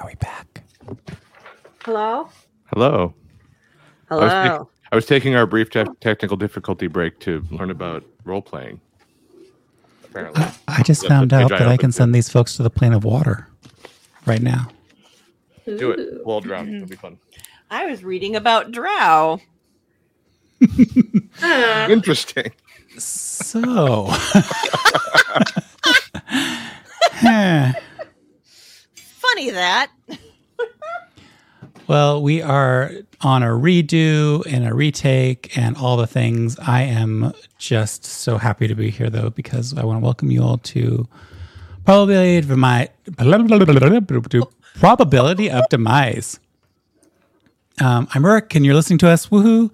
Are we back? Hello? Hello. I was, Hello. I was taking our brief te- technical difficulty break to learn about role playing. Apparently. I just That's found out that I can send these folks to the plane of water right now. Do it. We'll all drown. It'll be fun. Mm-hmm. I was reading about Drow. Interesting. So, Huh. That. well, we are on a redo and a retake and all the things. I am just so happy to be here, though, because I want to welcome you all to probability of my probability of demise. Um, I'm Eric, and you're listening to us. Woohoo!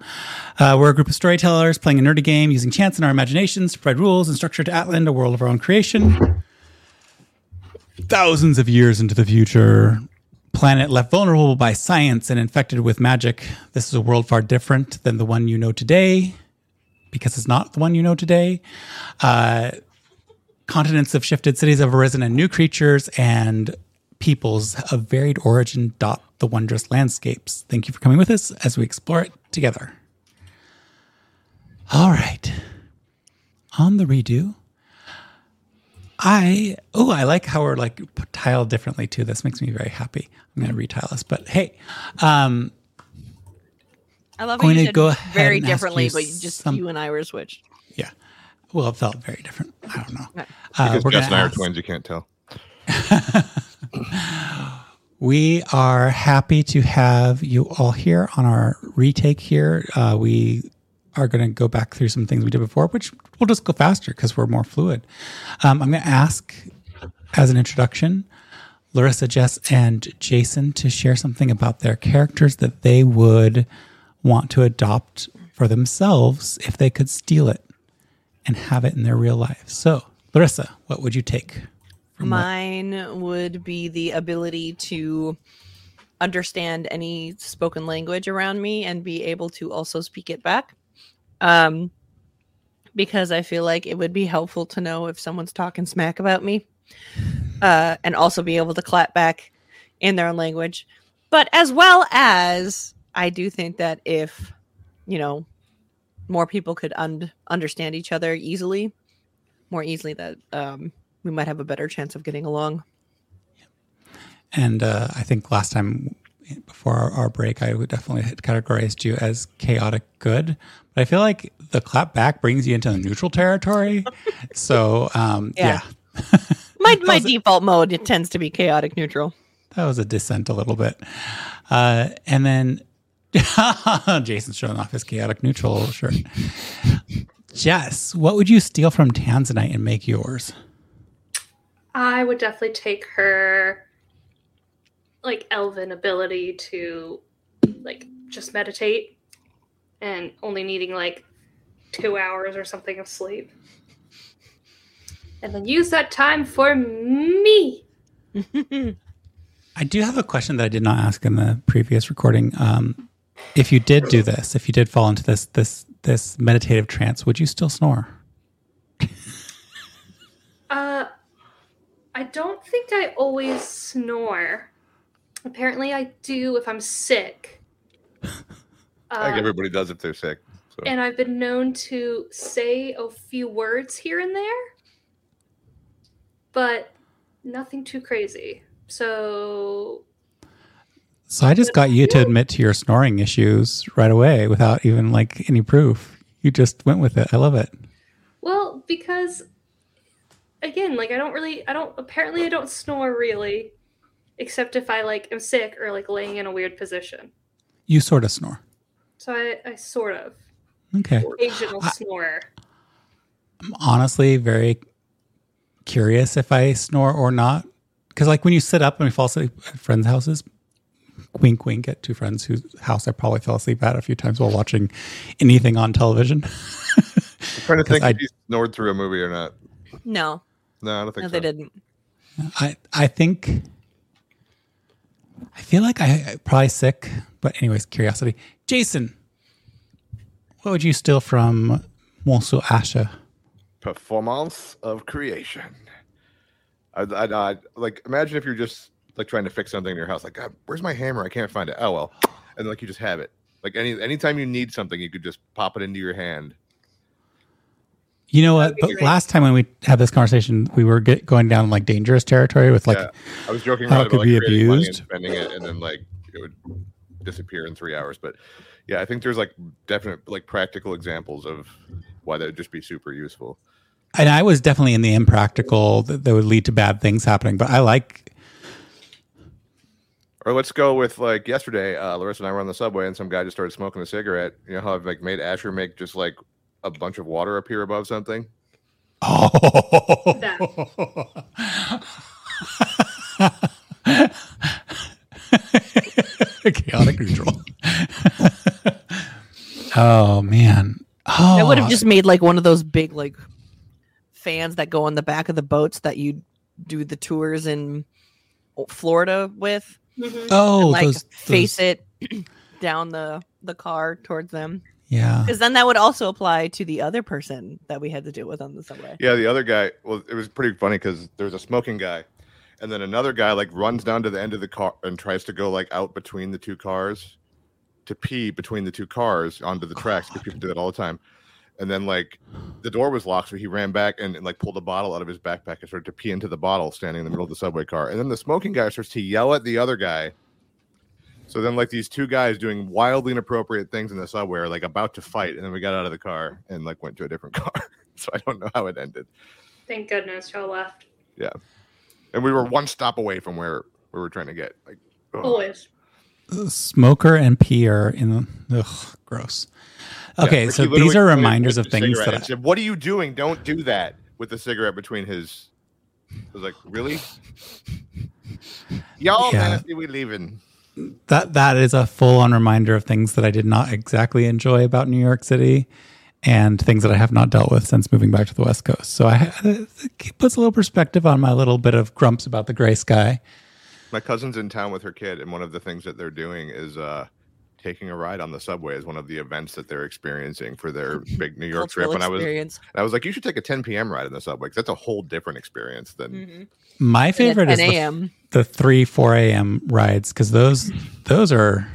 Uh, we're a group of storytellers playing a nerdy game using chance and our imaginations to provide rules and structure to Atland, a world of our own creation. Thousands of years into the future, planet left vulnerable by science and infected with magic. This is a world far different than the one you know today, because it's not the one you know today. Uh, continents have shifted, cities have arisen, and new creatures and peoples of varied origin dot the wondrous landscapes. Thank you for coming with us as we explore it together. All right. On the redo, I oh I like how we're like tiled differently too. This makes me very happy. I'm going to retile this, but hey, um, I love Going how to you go very and differently, you but you just some- you and I were switched. yeah. Well, it felt very different. I don't know. Okay. Uh, Because we're Jess and I are ask- twins. You can't tell. We are happy to have you all here on our retake here. Uh, we are going to go back through some things we did before, which we'll just go faster because we're more fluid. Um, I'm going to ask, as an introduction, Larissa, Jess, and Jason to share something about their characters that they would want to adopt for themselves if they could steal it and have it in their real life. So, Larissa, what would you take? Mine would be the ability to understand any spoken language around me and be able to also speak it back. Um, because I feel like it would be helpful to know if someone's talking smack about me, uh, and also be able to clap back in their own language. But as well as, I do think that if, you know, more people could un- understand each other easily, more easily, that um, we might have a better chance of getting along. And uh, I think last time before our, our break, I would definitely had categorized you as chaotic good. But I feel like the clap back brings you into the neutral territory. so um, yeah. Yeah. My my was- default mode it tends to be chaotic neutral. that was a descent a little bit. Uh, and then Jason's showing off his chaotic neutral shirt. Jess, what would you steal from Tanzanite and make yours? I would definitely take her like elven ability to like just meditate and only needing like two hours or something of sleep. And then use that time for me. I do have a question that I did not ask in the previous recording. Um, if you did do this, if you did fall into this this this meditative trance, would you still snore? Uh I don't think I always snore. Apparently I do if I'm sick. I Uh, think everybody does if they're sick. So. and I've been known to say a few words here and there, but nothing too crazy. So, So I just got you to admit to your snoring issues right away without even like any proof. You just went with it. I love it. well, because again, like I don't really, I don't, apparently, I don't snore really, except if I like am sick or like laying in a weird position. You sort of snore. So I, I sort of Okay. occasional I- snorer. I'm honestly very curious if I snore or not. Because like when you sit up and we fall asleep at friends' houses, wink wink at two friends whose house I probably fell asleep at a few times while watching anything on television. I'm trying to 'Cause think I- if you snored through a movie or not. No, No, I don't think no, so. they didn't. I I think I feel like I I'm probably sick, but anyways, curiosity. Jason, what would you steal from Monsu Asha? Performance of creation. I, I, I like imagine if you're just like trying to fix something in your house. Like, God, where's my hammer? I can't find it. Oh well, and like you just have it. Like any anytime you need something, you could just pop it into your hand. You know what? But last time when we had this conversation, we were get, going down like dangerous territory with like, yeah, I was joking how it could about like, be creating money and abused. spending it, and then like it would disappear in three hours. But yeah, I think there's like definite like practical examples of why that would just be super useful. and I was definitely in the impractical that, that would lead to bad things happening. But I like, Or let's go with like yesterday. Uh, Larissa and I were on the subway, and some guy just started smoking a cigarette. You know how I've like made Asher make just like a bunch of water appear above something. oh, chaotic neutral. oh man. Oh, I would have just made like one of those big like fans that go on the back of the boats that you do the tours in Florida with. Mhm. oh and, like those, face those- it down the the car towards them. Yeah. Because then that would also apply to the other person that we had to deal with on the subway. Yeah, the other guy. Well, it was pretty funny because there's a smoking guy, and then another guy like runs down to the end of the car and tries to go like out between the two cars to pee between the two cars onto the tracks. 'cause People do that all the time. And then like the door was locked, so he ran back and, and like pulled a bottle out of his backpack and started to pee into the bottle standing in the middle of the subway car. And then the smoking guy starts to yell at the other guy. So then like these two guys doing wildly inappropriate things in the subway are like about to fight, and then we got out of the car and like went to a different car. so I don't know how it ended. Thank goodness y'all left. Yeah. And we were one stop away from where we were trying to get. Like, ugh. Always. Smoker and pee are in the ugh, gross. Okay, like, so these are reminders of things that I, said, "What are you doing? Don't do that." With the cigarette between his, I was like, "Really? Y'all Yeah. nasty, we leaving." That that is a full on reminder of things that I did not exactly enjoy about New York City and things that I have not dealt with since moving back to the West Coast. So I it puts a little perspective on my little bit of grumps about the gray sky. My cousin's in town with her kid, and one of the things that they're doing is uh, taking a ride on the subway is one of the events that they're experiencing for their big New York trip. Cultural And I was, and I was like, "You should take a 10 p.m. ride in the subway because that's a whole different experience than." Mhm. My favorite is 10 the, a.m. the three four a.m. rides because those those are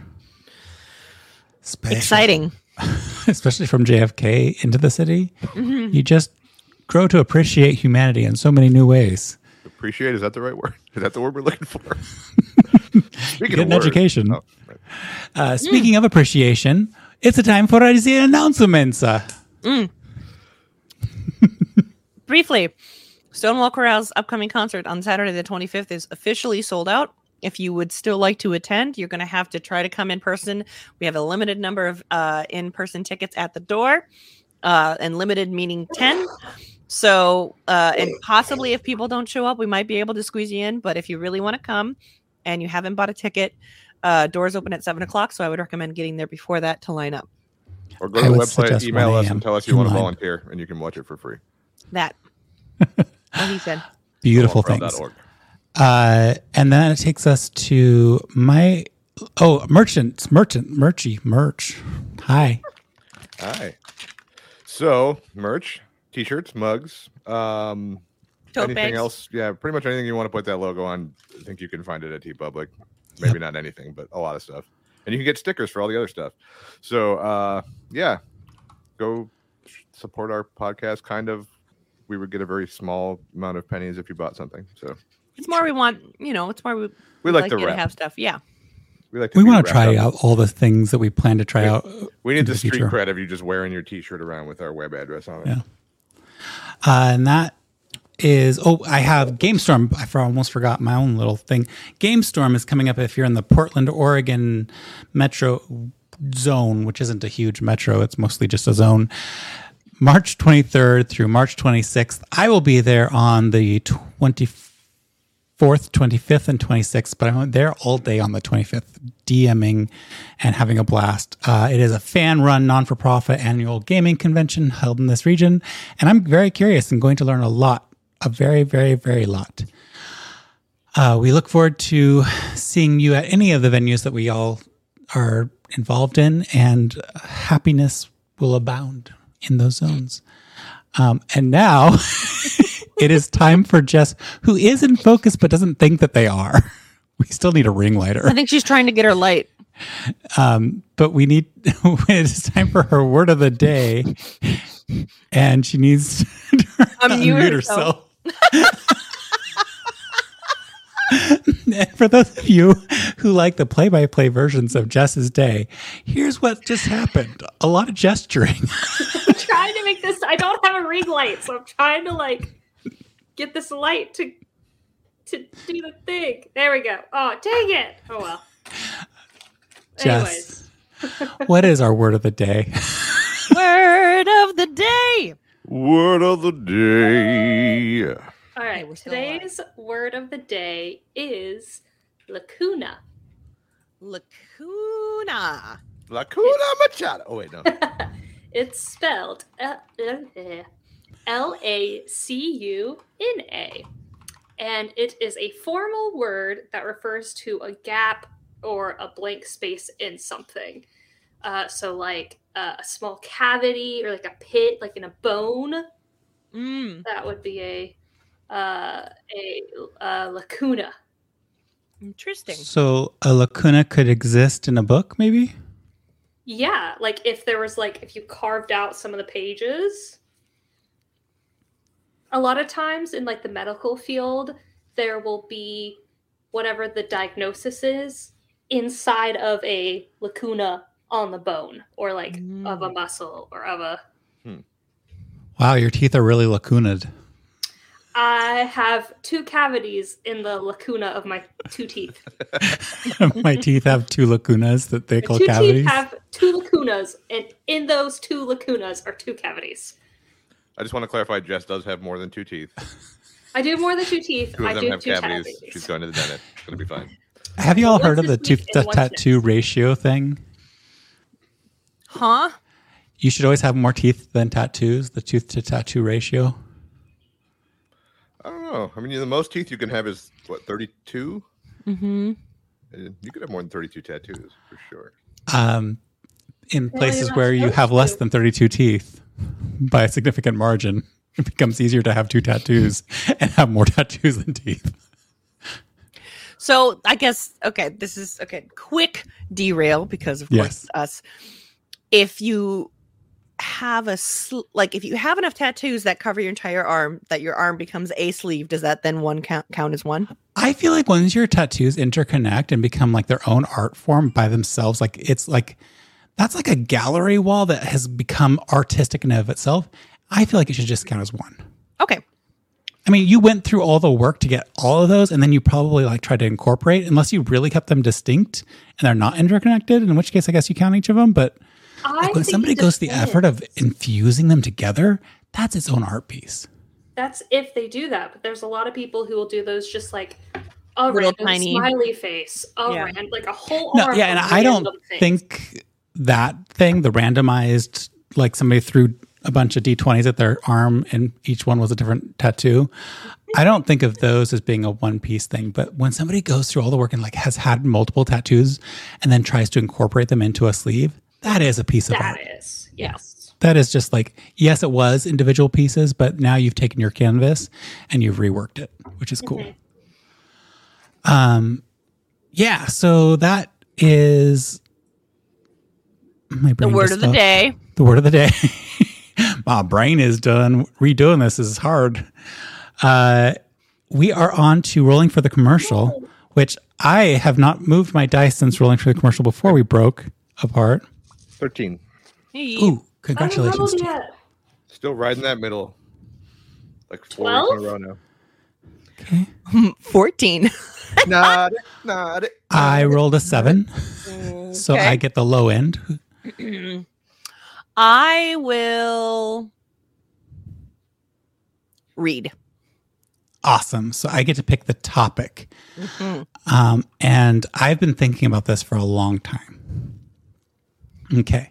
special. Exciting. especially from JFK into the city. Mhm. You just grow to appreciate humanity in so many new ways. Appreciate is that the right word? Is that the word we're looking for? Speaking Get an words- education. Oh, right. Uh, speaking of appreciation, it's a time for the announcements. Uh, Briefly, Stonewall Chorale's upcoming concert on Saturday the 25th is officially sold out. If you would still like to attend, you're going to have to try to come in person. We have a limited number of uh, in person tickets at the door, uh, and limited meaning 10. So, uh, and possibly if people don't show up, we might be able to squeeze you in. But if you really want to come and you haven't bought a ticket, uh, doors open at 7 o'clock. So I would recommend getting there before that to line up. Or go I to the website, suggest email us, and tell us you want to volunteer, and you can watch it for free. That. what he said. beautiful things. Uh, and then it takes us to my oh merchants, merchant, merchy, merch. Hi. Hi. So, merch, t-shirts, mugs, um, Tote anything bags. else? Yeah, pretty much anything you want to put that logo on. I think you can find it at TeePublic. Maybe not anything, but a lot of stuff. And you can get stickers for all the other stuff. So, uh, yeah, go support our podcast. Kind of, we would get a very small amount of pennies if you bought something. So It's more we want, you know, it's more we, we like, the you to have stuff. Yeah. We like. To We want to try up. out all the things that we plan to try Yeah. out. We need the the street future. cred of you just wearing your T-shirt around with our web address on it. Yeah. Uh, and that is oh, I have GameStorm. I almost forgot my own little thing. GameStorm is coming up if you're in the Portland, Oregon metro zone, which isn't a huge metro. It's mostly just a zone. March 23rd through March 26th. I will be there on the 24th, 25th, and 26th, but I'm there all day on the 25th, DMing and having a blast. Uh, it is a fan run, non for profit annual gaming convention held in this region. And I'm very curious and going to learn a lot, a very, very, very lot. Uh, we look forward to seeing you at any of the venues that we all are involved in, and happiness will abound in those zones. Um, and now it is time for Jess, who is in focus but doesn't think that they are. we still need a ring lighter. I think she's trying to get her light. Um, but we need it's time for her word of the day, and she needs to Unmute herself. and for those of you who like the play-by-play versions of Jess's day, here's what just happened: a lot of gesturing. I'm trying to make this. I don't have a ring light, so I'm trying to like get this light to to do the thing. There we go. Oh, dang it! Oh well. Anyways, Jess, what is our word of the day? Word of the day. Word of the day. all right. we're alive. Today's word of the day is lacuna. Lacuna. Lacuna Machado. Oh, wait, no. it's spelled L A C U N A. And it is a formal word that refers to a gap or a blank space in something. Uh, so, like uh, a small cavity or like a pit, like in a bone, Mm, that would be a uh, a, uh lacuna. interesting. So a lacuna could exist in a book, maybe. Yeah, like if there was like if you carved out some of the pages. A lot of times in like the medical field, there will be whatever the diagnosis is inside of a lacuna on the bone or like of a Mm. muscle or of a Wow, your teeth are really lacunaed. I have two cavities in the lacuna of my two teeth. My teeth have two lacunas that they My call two cavities. teeth have two lacunas, and in those two lacunas are two cavities. I just want to clarify Jess does have more than two teeth. I do have more than two teeth. Two of I them do have two cavities. cavities. She's going to the dentist. It's going to be fine. Have you all Once heard of the tooth to tattoo next. ratio thing? Huh? You should always have more teeth than tattoos. The tooth to tattoo ratio. I don't. I mean, the most teeth you can have is what, 32? Mm-hmm. You could have more than 32 tattoos for sure. Um, in Well, places where you supposed have less to. than thirty-two teeth, by a significant margin, it becomes easier to have two tattoos and have more tattoos than teeth. So I guess okay, this is okay. Quick derail because of course us. If you have a sl- like if you have enough tattoos that cover your entire arm that your arm becomes a sleeve, does that then one count count as one? I feel like once your tattoos interconnect and become like their own art form by themselves, like it's like that's like a gallery wall that has become artistic in and of itself. I feel like it should just count as one. Okay. I mean, you went through all the work to get all of those, and then you probably like tried to incorporate, unless you really kept them distinct and they're not interconnected. In which case, I guess you count each of them. But I like when think somebody goes to the effort of infusing them together, that's its own art piece. That's if they do that, but there's a lot of people who will do those just like a Little random tiny- smiley face, a Yeah. ran- like a whole No, arm. yeah, and I don't things. think that thing, the randomized, like somebody threw a bunch of d20s at their arm and each one was a different tattoo. I don't think of those as being a one piece thing. But when somebody goes through all the work and like has had multiple tattoos and then tries to incorporate them into a sleeve, that is a piece of that art. is yes. That is just like, yes, it was individual pieces, but now you've taken your canvas and you've reworked it, which is cool. Um, yeah, so that is my brain The word of the day. The word of the day. my brain is done. Redoing this is hard. Uh, we are on to rolling for the commercial, which I have not moved my dice since rolling for the commercial before we broke apart. 13. Hey. Ooh, congratulations. to you. Still right in that middle. Like four Twelve? weeks in a row now. Okay. 14. Not it, not it. I rolled a seven, so Okay. I get the low end. I will read. Awesome. So I get to pick the topic. Mhm. Um, and I've been thinking about this for a long time. Okay.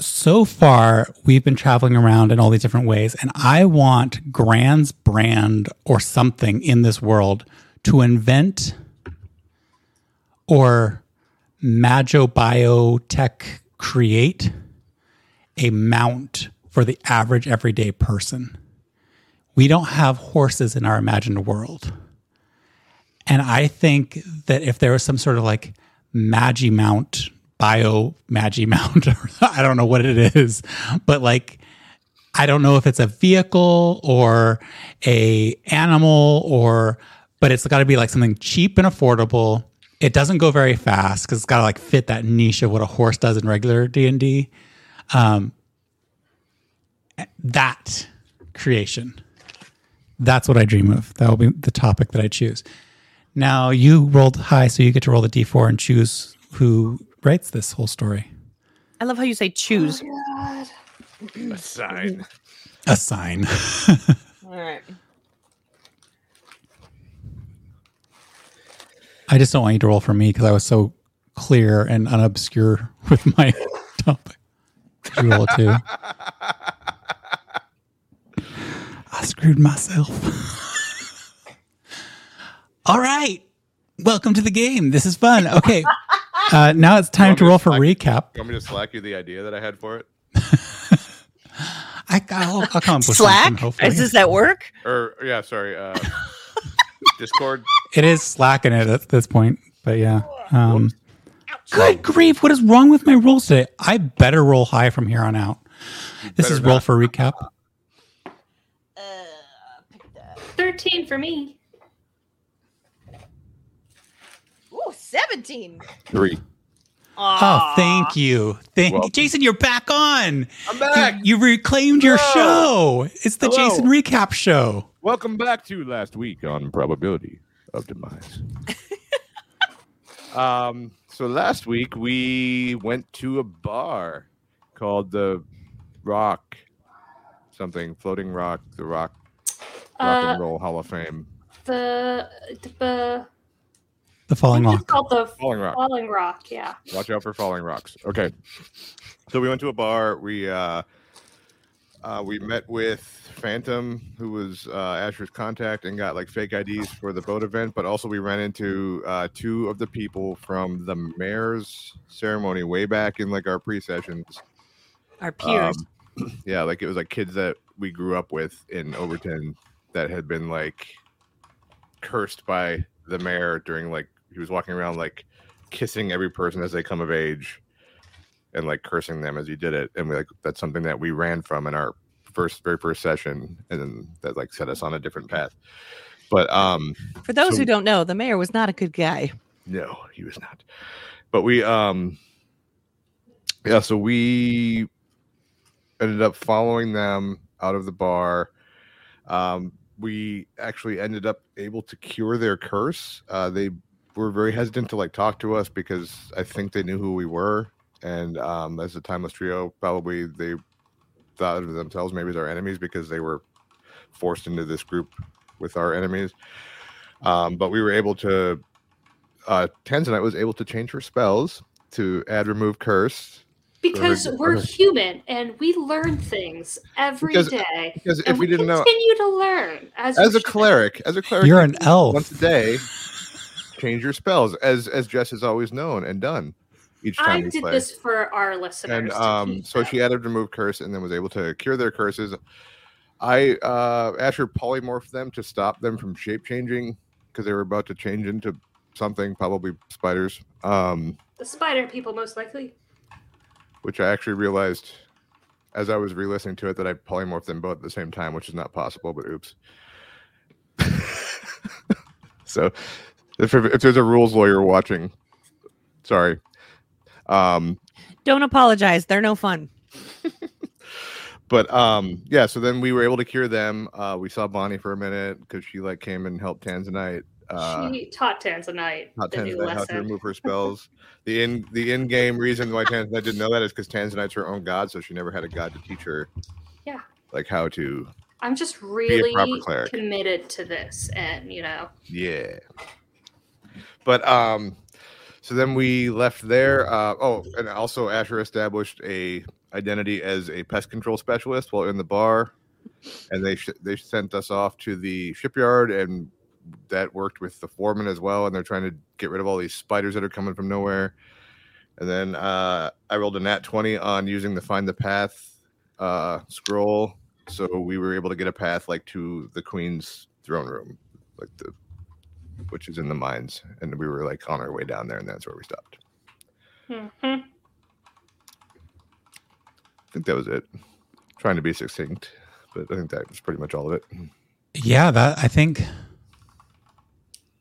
So far, we've been traveling around in all these different ways, and I want Grand's brand or something in this world to invent or Majo Biotech create a mount for the average everyday person. We don't have horses in our imagined world. And I think that if there was some sort of like magi mount, bio magi mount, I don't know what it is, but like I don't know if it's a vehicle or a animal or but it's got to be like something cheap and affordable. It doesn't go very fast because it's got to like fit that niche of what a horse does in regular D and D. Um, that creation. That's what I dream of. That will be the topic that I choose. Now you rolled high, so you get to roll the d4 and choose who writes this whole story. I love how you say choose. God. A sign. A sign. All right. I just don't want you to roll for me because I was so clear and unobscure with my topic. Did you roll it too? I screwed myself. All right. Welcome to the game. This is fun. Okay. Uh, now it's time to me to roll for slack- recap. You want me to slack you the idea that I had for it? I, I'll, I'll come up with Slack? Is this at work? Or yeah, sorry. Uh, Discord. It is slacking it at this point, but yeah. Um, good grief! What is wrong with my rolls today? I better roll high from here on out. This better is roll for recap. Thirteen for me. Ooh, 17. Three. Oh, thank you, thank Welcome. Jason. You're back on. I'm You, back. you reclaimed your Hello. show. It's the Hello. Jason recap show. Welcome back to last week on probability of demise. um, so last week we went to a bar called the Rock, something floating rock, the Rock Rock Uh, and Roll Hall of Fame, the the The falling rock. It's called the Falling Rock. Falling Rock. Yeah. Watch out for falling rocks. Okay. So we went to a bar. We uh, uh, we met with Phantom, who was uh, Asher's contact, and got like fake IDs for the boat event. But also we ran into uh, two of the people from the mayor's ceremony way back in like our pre-sessions. Our peers. Um, yeah, like it was like kids that we grew up with in Overton that had been like cursed by the mayor during like he was walking around like kissing every person as they come of age and like cursing them as he did it and we like that's something that we ran from in our first very first session and then that like set us on a different path but um For those so- who don't know, the mayor was not a good guy. no, he was not. But we um yeah, so we ended up following them out of the bar. Um we actually ended up able to cure their curse. Uh they were very hesitant to like talk to us because I think they knew who we were and um as a timeless trio probably they thought of themselves maybe as our enemies because they were forced into this group with our enemies. Um, but we were able to uh Tanzanite was able to change her spells to add remove curse Because Or- we're or- human and we learn things every day, Because- because and if we didn't know continue to learn as, as a should. cleric as a cleric You're an elf. once a day change your spells as as Jess has always known and done each time I did play. this for our listeners. and um so them. she added remove curse and then was able to cure their curses i uh asher polymorphed them to stop them from shape changing because they were about to change into something probably spiders um the spider people most likely. which i actually realized as i was re-listening to it that i polymorphed them both at the same time which is not possible but oops so if, if there's a rules lawyer watching sorry. Um Don't apologize. They're no fun. but um yeah so then we were able to cure them. Uh we saw bonnie for a minute because she like came and helped tanzanite uh she taught Tanzanite taught the new tanzanite how to remove her spells. The in the in-game reason why tanzanite didn't know that is because tanzanite's her own god so she never had a god to teach her Yeah. like how to I'm just really committed to this, and you know, yeah but um so then we left there uh oh and also asher established a identity as a pest control specialist while in the bar. And they sh- they sent us off to the shipyard and that worked with the foreman as well and they're trying to get rid of all these spiders that are coming from nowhere. And then uh i rolled a nat 20 on using the find the path uh scroll. So we were able to get a path like to the queen's throne room like the which is in the mines, and we were like on our way down there, and that's where we stopped. Mhm. I think that was it. Trying to be succinct, but I think that was pretty much all of it. Yeah, that I think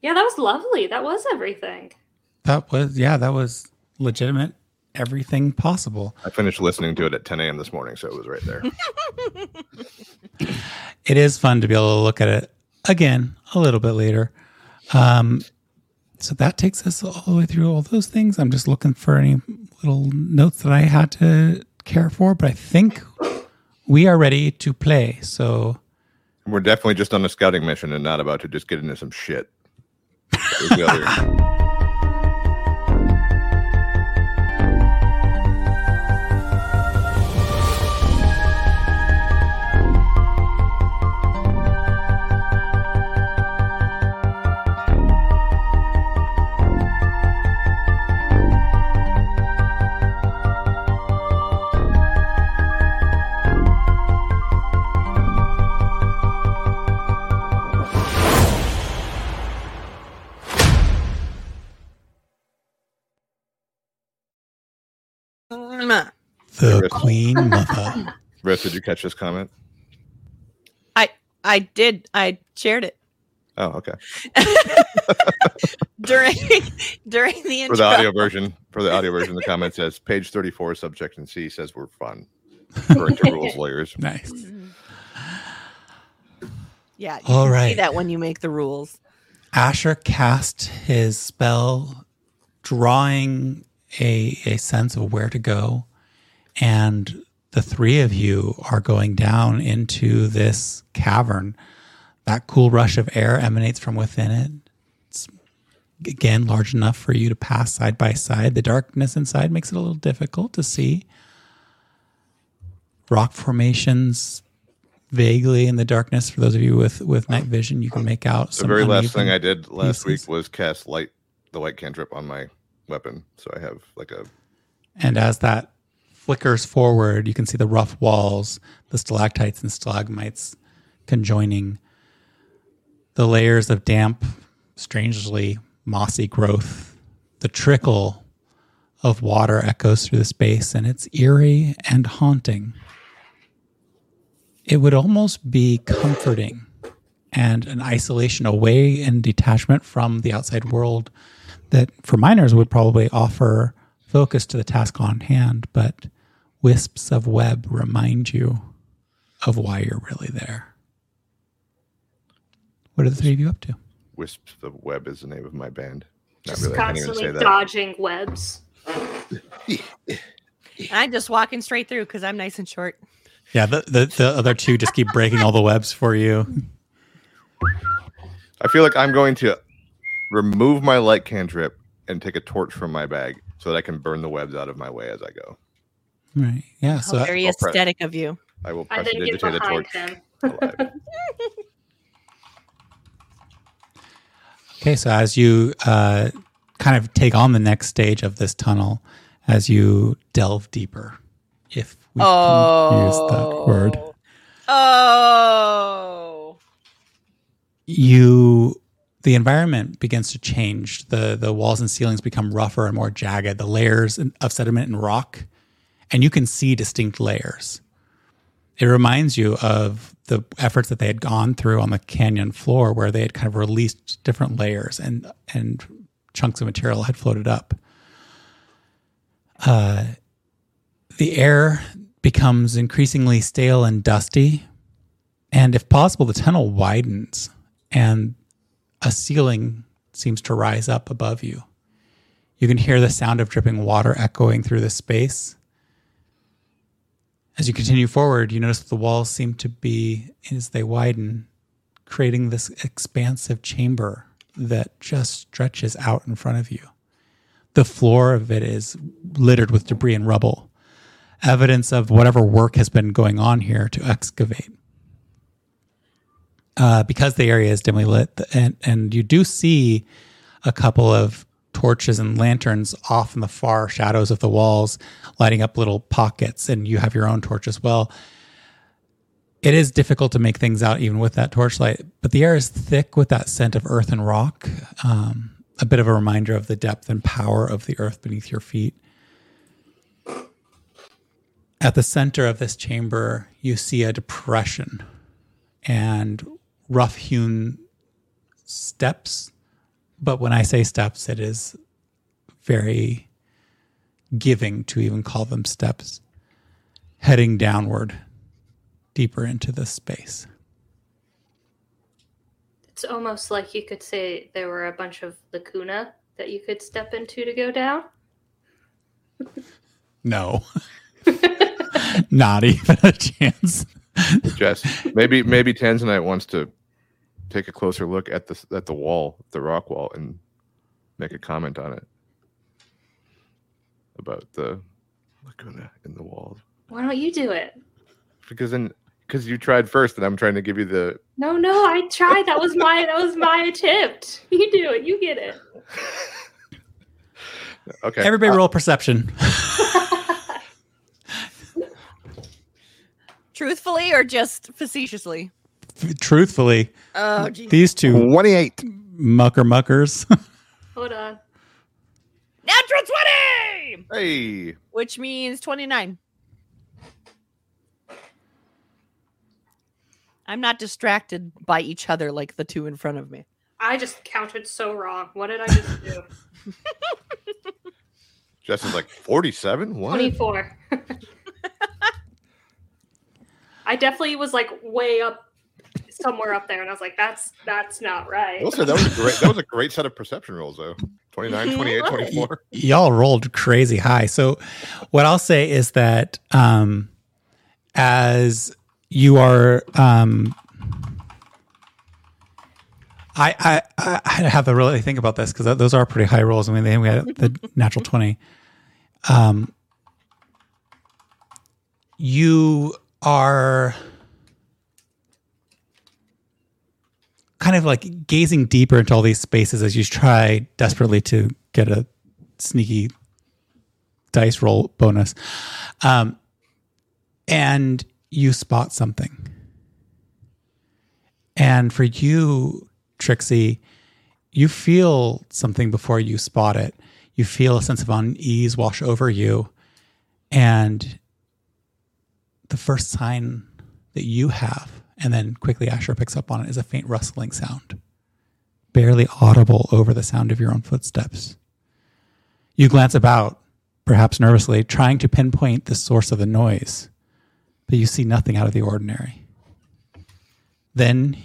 Yeah, that was lovely. That was everything. that was yeah, that was legitimate. Everything possible. I finished listening to it at 10 a.m. this morning, so it was right there. It is fun to be able to look at it again a little bit later. Um, so that takes us all the way through all those things. I'm just looking for any little notes that I had to care for, but I think we are ready to play. So We're definitely just on a scouting mission and not about to just get into some shit. the other- Mwah. the Yes. Queen Mother. Riss, did you catch this comment? I I did. I shared it Oh, okay. during during the For the audio version, for the audio version, the comment says page 34, subsection C says we're fun. Referring to rules lawyers. nice. Mm-hmm. Yeah, you All can see that when you make the rules. Asher cast his spell, drawing a, a sense of where to go. And the three of you are going down into this cavern. That cool rush of air emanates from within it. It's again large enough for you to pass side by side. The darkness inside makes it a little difficult to see. Rock formations vaguely in the darkness. For those of you with, with night vision, you can make out The very last thing I did last pieces. week was cast light, the light cantrip on my weapon. So I have like a And as that flickers forward, you can see the rough walls, the stalactites and stalagmites conjoining, the layers of damp, strangely mossy growth. The trickle of water echoes through the space, and it's eerie and haunting. It would almost be comforting and an isolation away and detachment from the outside world that for miners would probably offer focus to the task on hand, but wisps of web remind you of why you're really there. What are the three of you up to? Wisps of Web is the name of my band. Not Just really. I can't even constantly dodging webs. I'm just walking straight through because I'm nice and short. Yeah, the, the, the other two just keep breaking all the webs for you. I feel like I'm going to remove my light cantrip and take a torch from my bag so that I can burn the webs out of my way as I go. Right. Yeah. So very I'll press- aesthetic of you. I will And press then get digitate a behind torch him. Okay, so as you uh, kind of take on the next stage of this tunnel, as you delve deeper, if we can use that word, Oh. you the environment begins to change. the The walls and ceilings become rougher and more jagged. The layers of sediment and rock, and you can see distinct layers. It reminds you of the efforts that they had gone through on the canyon floor, where they had kind of released different layers and and chunks of material had floated up. Uh, the air becomes increasingly stale and dusty, and if possible, the tunnel widens and a ceiling seems to rise up above you. You can hear the sound of dripping water echoing through the space. As you continue forward, you notice the walls seem to be, as they widen, creating this expansive chamber that just stretches out in front of you. The floor of it is littered with debris and rubble, evidence of whatever work has been going on here to excavate uh, because the area is dimly lit, and and you do see a couple of torches and lanterns off in the far shadows of the walls, lighting up little pockets, and you have your own torch as well. it is difficult to make things out even with that torchlight, but the air is thick with that scent of earth and rock. Um, a bit of a reminder of the depth and power of the earth beneath your feet. At the center of this chamber, you see a depression and rough hewn steps. But when I say steps, it is very giving to even call them steps, heading downward deeper into this space. It's almost like you could say there were a bunch of lacuna that you could step into to go down. No, not even a chance. Jess, maybe maybe Tanzanite wants to take a closer look at the at the wall, the rock wall, and make a comment on it about the lacuna in the wall. Why don't you do it? Because then, because you tried first, and I'm trying to give you the. No, no, I tried. That was my that was my attempt. You do it. You get it. Okay. Everybody Uh, roll perception. Truthfully or just facetiously? Truthfully, Oh, geez. these two 28. mucker muckers. Hold on. Natural 20! Hey. Which means 29. I'm not distracted by each other like the two in front of me. I just counted so wrong. What did I just do? Jess is like 47? What? 24. I definitely was like way up somewhere up there and I was like that's that's not right. Also, that was a great that was a great set of perception rolls though. 29, 28, Right. 24. y'all rolled crazy high. So, what I'll say is that um, as you are, um, I, I I I have to really think about this because those are pretty high rolls. I mean, they we had the natural twenty. Um, you are kind of like gazing deeper into all these spaces as you try desperately to get a sneaky dice roll bonus. Um, and you spot something. And for you, Trixie, you feel something before you spot it. You feel a sense of unease wash over you. And the first sign that you have, and then quickly Asher picks up on it, is a faint rustling sound, barely audible over the sound of your own footsteps. You glance about, perhaps nervously, trying to pinpoint the source of the noise, but you see nothing out of the ordinary. Then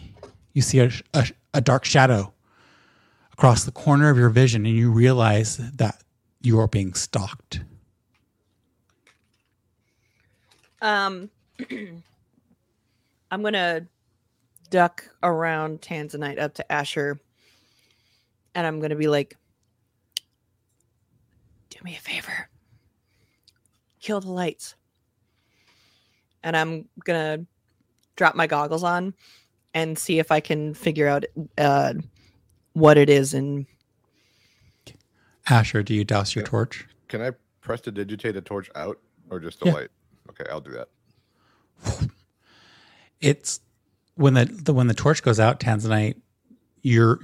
you see a, a, a dark shadow across the corner of your vision, and you realize that you are being stalked. Um, I'm gonna duck around Tanzanite up to Asher, and I'm gonna be like, "Do me a favor, kill the lights." And I'm gonna drop my goggles on and see if I can figure out uh, what it is. And Asher, do you douse your Yeah. torch? Can I prestidigitate a torch out or just the Yeah. light? Okay, I'll do that. it's when the, the when the torch goes out, Tanzanite, you're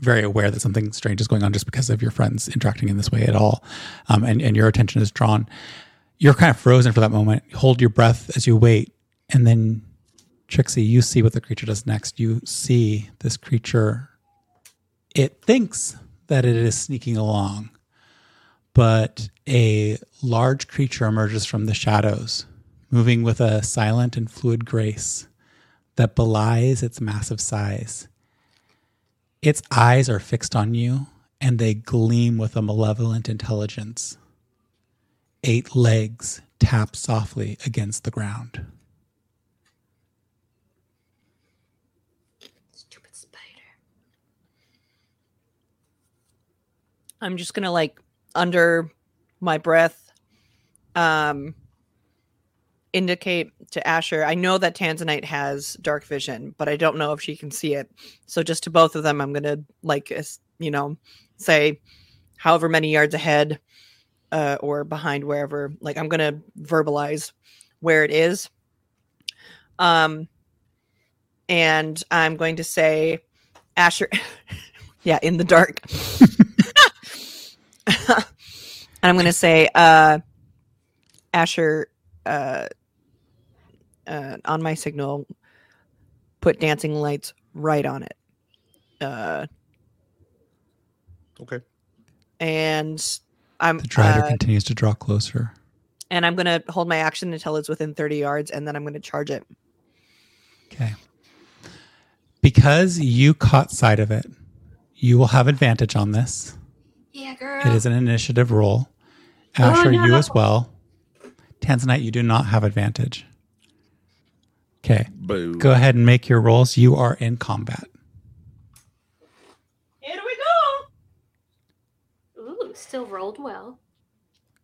very aware that something strange is going on just because of your friends interacting in this way at all, um, and and your attention is drawn. You're kind of frozen for that moment. Hold your breath as you wait, and then Trixie, you see what the creature does next. You see this creature. It thinks that it is sneaking along, but a large creature emerges from the shadows, moving with a silent and fluid grace that belies its massive size. Its eyes are fixed on you, and they gleam with a malevolent intelligence. Eight legs tap softly against the ground. Stupid spider. I'm just gonna like under my breath um indicate to Asher. I know that Tanzanite has dark vision, but I don't know if she can see it. So just to both of them, I'm gonna like you know say however many yards ahead uh, or behind wherever. Like I'm gonna verbalize where it is. Um, and I'm going to say, Asher, yeah, in the dark. and I'm going to say, uh, Asher, uh, uh, on my signal, put dancing lights right on it. Uh, Okay. and I'm The driver uh, continues to draw closer. and I'm gonna hold my action until it's within 30 yards, and then I'm gonna charge it. Okay. Because you caught sight of it, you will have advantage on this. Yeah, girl. It is an initiative roll. Oh, Asher, you as well. Tanzanite, you do not have advantage. Okay. Boo. Go ahead and make your rolls. You are in combat. Here we go. Ooh, still rolled well.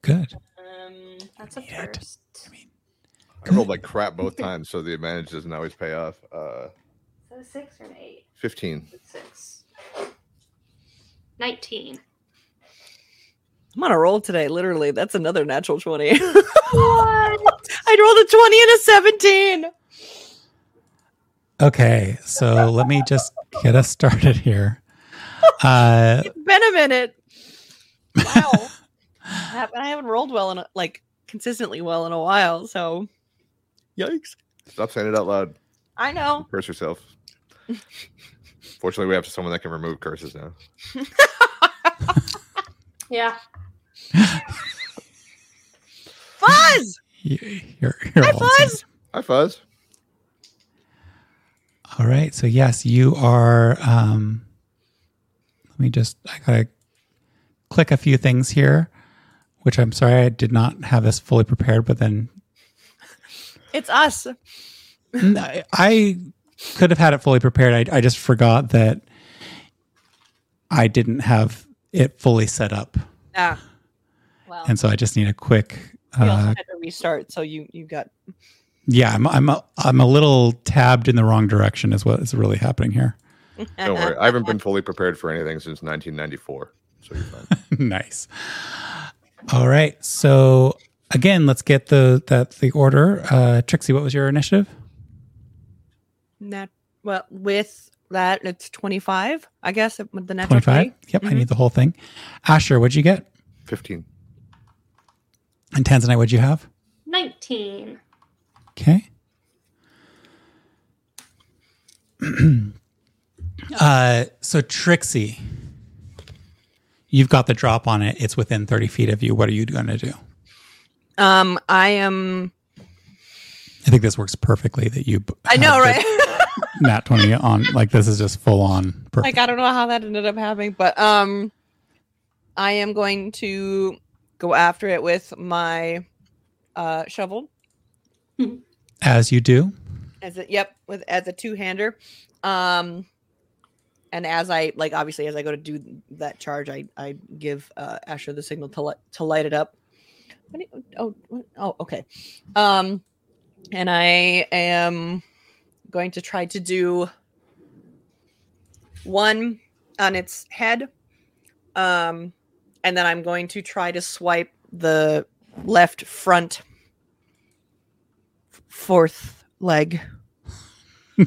Good. Um, That's a Yeah, it- first. I mean, I rolled like crap both times, so the advantage doesn't always pay off. Uh, So six or an eight? 15. Six. Nineteen. I'm on a roll today. Literally, that's another natural 20. What? I rolled a 20 and a 17. Okay. So let me just get us started here. Uh, It's been a minute. Wow. I haven't- rolled well in a, like consistently well in a while. So, yikes. Stop saying it out loud. I know. Curse yourself. Fortunately, we have someone that can remove curses now. Yeah. Fuzz! you- you're, you're Hi, all Fuzz! Hi, Fuzz. All right. So yes, you are. Um, let me just. I gotta click a few things here, which I'm sorry I did not have this fully prepared. But then It's us. I could have had it fully prepared. I, I just forgot that I didn't have it fully set up, Yeah. Well, and so I just need a quick. we also Uh, had to restart. So you you got yeah, I'm I'm a, I'm a little tabbed in the wrong direction. Is what is really happening here. Don't worry. I haven't been fully prepared for anything since 1994. So you're fine. nice. All right. So again, let's get the that the order. Uh, Trixie, what was your initiative? Nat- well, with that, it's 25, I guess, with the natural Twenty five. Yep, I Mhm. need the whole thing. Asher, what'd you get? 15. And Tanzanite, what'd you have? Nineteen. Okay. uh, so Trixie, you've got the drop on it. It's within 30 feet of you. What are you going to do? Um, I am. I think this works perfectly that you. I know, right? Nat 20 on, like, this is just full on perfect. like I don't know how that ended up happening, but um, I am going to go after it with my uh shovel As you do. as a yep with as a two hander, um, and as I like obviously as I go to do that charge, I I give uh Asher the signal to light to light it up. You- oh oh okay, um, and I am going to try to do one on its head um and then i'm going to try to swipe the left front fourth leg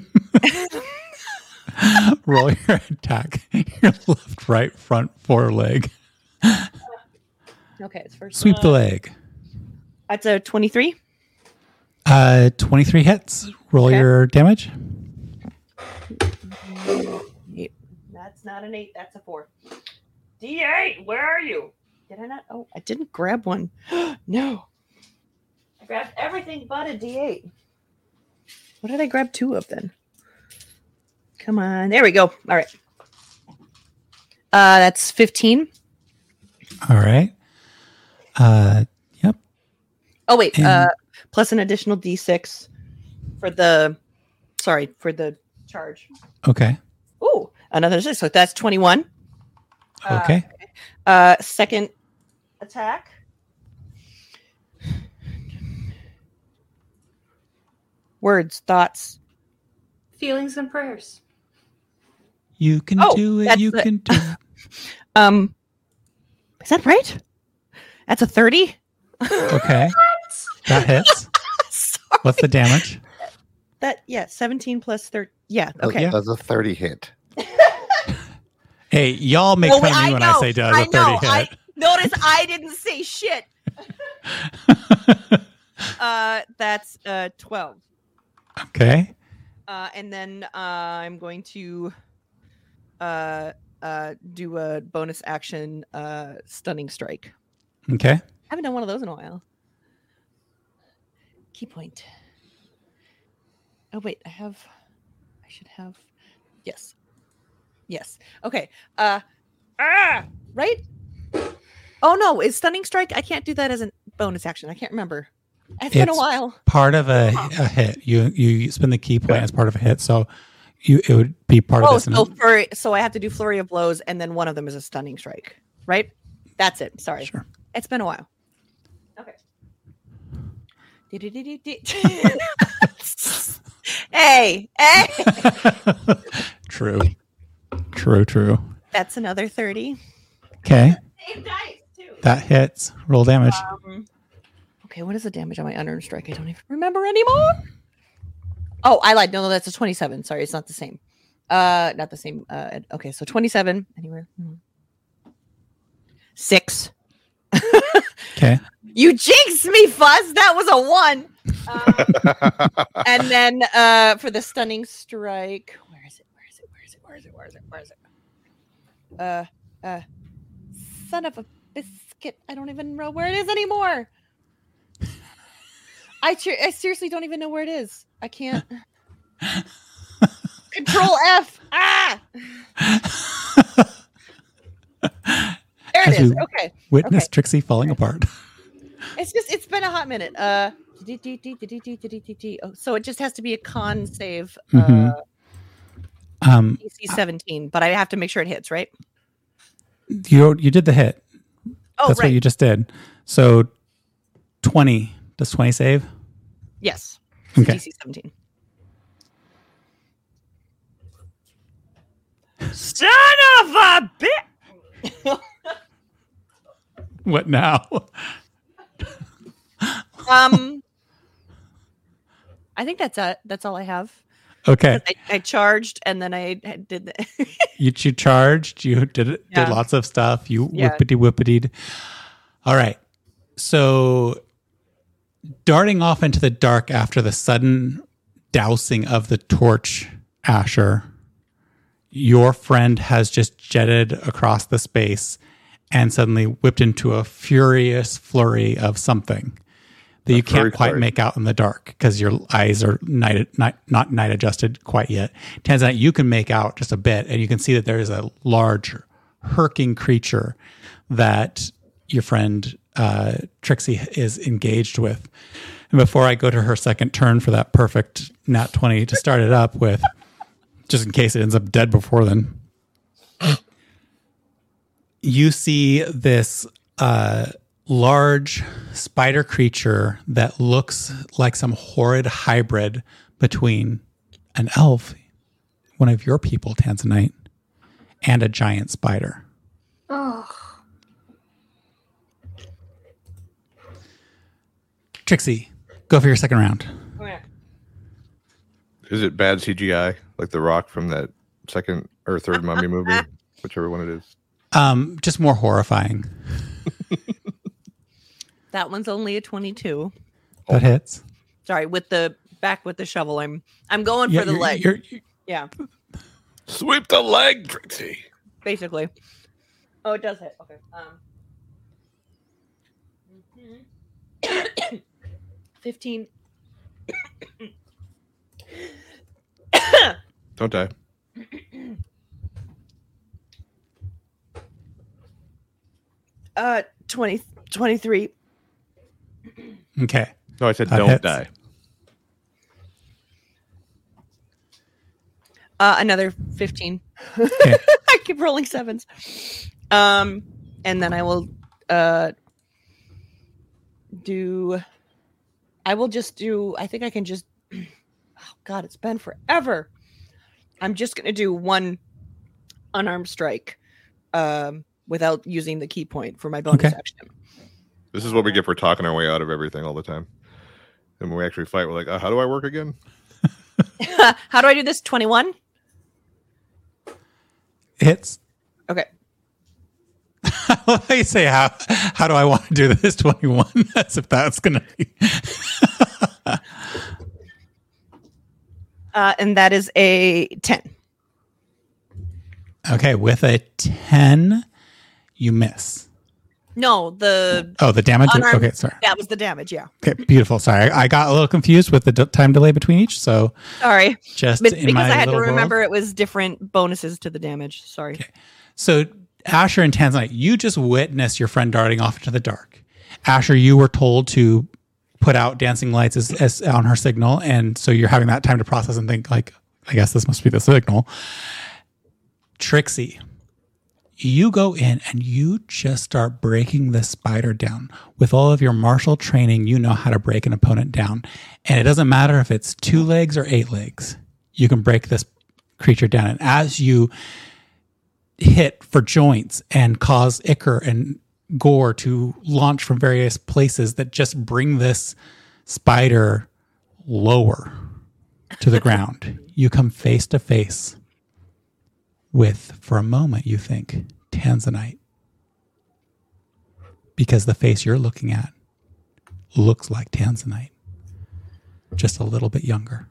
Roll your attack. Your left, right, front, foreleg. okay it's first Sweep the leg. that's a 23 Uh, 23 hits. Roll Okay. your damage. Eight. that's not an eight that's a four d8 where are you did i not oh i didn't grab one no i grabbed everything but a d8 what did i grab two of then come on there we go all right uh that's 15 All right. Uh, yep. oh wait And- uh plus an additional d6 for the sorry for the charge Okay. Ooh, another six so that's 21 Uh, Okay. Uh, second attack. Words, thoughts. Feelings and prayers. You can Oh, do it. You the- can do it. Um, is that right? That's a thirty. Okay. That hits. What's the damage? that yeah, 17 plus 30. Yeah, okay. yeah. That's a 30 hit. Hey, y'all make Well, fun of me I when know, I say does I a 30 know, hit. I- Notice I didn't say shit. Uh that's uh 12. Okay. Uh and then uh I'm going to uh uh do a bonus action uh stunning strike. Okay. I haven't done one of those in a while. Ki point. Oh wait, I have I should have yes. Yes. Okay. Uh ah, right? Oh no, is stunning strike? I can't do that as a bonus action. I can't remember. It's been a while. Part of a, a hit. You you spin the ki point as part of a hit. So you it would be part of Oh, this. so it- for so I have to do flurry of blows, and then one of them is a stunning strike, right? That's it. Sorry, Sure. it's been a while. Okay. hey, hey, true. True, true. that's another thirty. Okay. Same dice too. That hits. Roll damage. Um, okay, what is the damage on my unarmed strike? I don't even remember anymore. Oh, I lied. No, no, that's a twenty-seven. Sorry, it's not the same. Uh, not the same. Uh, okay, so twenty-seven. Anywhere. Six. Okay. You jinxed me, Fuzz. That was a one. Um, and then uh, for the stunning strike, where is it? Where is it? Where is it? Where is it? Where is it? Where is it? Uh, uh, son of a biscuit. I don't even know where it is anymore. I, ser- I seriously don't even know where it is. I can't. Control F. Ah. There As it is. Okay. Witness Okay. Trixie falling apart. It's just it's been a hot minute. Uh oh, so it just has to be a con save uh Mhm. Um, AC 17, but I have to make sure it hits, right? you you did the hit. Oh That's right. what you just did. So twenty. Does twenty save? Yes. Okay. DC 17. Son of a bitch! What now? Um I think that's it. That's all I have. Okay. I, I charged and then I had- did the You you charged. You did it. Yeah. Did lots of stuff. You Yeah. whippity whippity. All right. So darting off into the dark after the sudden dousing of the torch, Asher, your friend has just jetted across the space and suddenly whipped into a furious flurry of something that A you can't quite flurry. make out in the dark because your eyes are night, night, not night adjusted quite yet. Tanzanite, you can make out just a bit, and you can see that there is a large, herking creature that your friend uh, Trixie is engaged with. And before I go to her second turn for that perfect nat 20 to start it up with, just in case it ends up dead before then, you see this uh, large spider creature that looks like some horrid hybrid between an elf, one of your people, Tanzanite, and a giant spider. Oh, Trixie, go for your second round. Is it bad CGI like The Rock from that second or third Mummy movie, whichever one it is? Um, just more horrifying. That one's only a 22. That hits. Sorry, with the back with the shovel. I'm I'm going Yeah, for the you're- leg. you're- yeah, Sweep the leg, Trixie. basically. Oh, it does hit. Okay. Um. 15. Don't die. Uh 20 23. okay. No, I said That don't hits. die. Uh another 15. Okay. I keep rolling sevens. Um and then I will uh do I will just do I think I can just oh god, it's been forever. I'm just going to do one unarmed strike um without using the ki point for my bonus Okay. action. This is what we get for talking our way out of everything all the time. And when we actually fight, we're like, uh, how do I work again? How do I do this? 21? Hits. Okay. I love how you say how how do I want to do this 21? As if that's gonna be Uh, and that is a 10. Okay, with a 10, you miss. No, the Oh, the damage. Unarmed- Okay, sorry. that was the damage. Yeah. Okay, beautiful. Sorry, I got a little confused with the d- time delay between each. So Sorry. just because I had to little world- remember it was different bonuses to the damage. Sorry. Okay. So Asher and Tanzanite, you just witnessed your friend darting off into the dark. Asher, you were told to put out dancing lights as, as on her signal, and so you're having that time to process and think like, I guess this must be the signal. Trixie, you go in and you just start breaking this spider down. With all of your martial training, you know how to break an opponent down. And it doesn't matter if it's two legs or eight legs, you can break this creature down. And as you hit for joints and cause ichor and gore to launch from various places that just bring this spider lower to the ground. You come face to face with, for a moment, you think, Tanzanite. Because the face you're looking at looks like Tanzanite, just a little bit younger.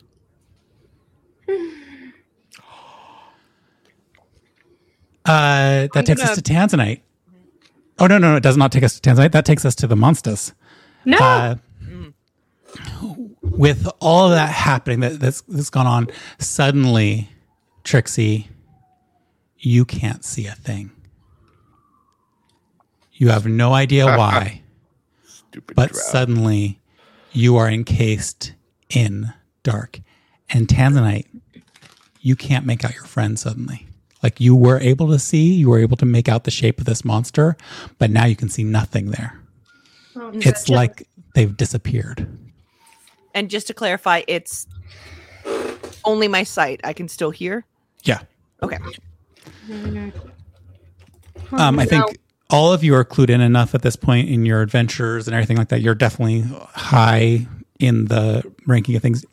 Uh, that takes us to Tanzanite. Oh no, no, no! It does not take us to Tanzanite. That takes us to the monsters. No. Uh, with all of that happening that, that's, that's gone on, suddenly, Trixie, you can't see a thing. You have no idea why, Stupid but drow. suddenly you are encased in dark. And Tanzanite, you can't make out your friend suddenly. Like you were able to see, you were able to make out the shape of this monster, but now you can see nothing there. Oh, It's gotcha. like they've disappeared. And just to clarify, it's only my sight. I can still hear. Yeah. Okay. Um, I think all of you are clued in enough at this point in your adventures and everything like that. You're definitely high in the ranking of things.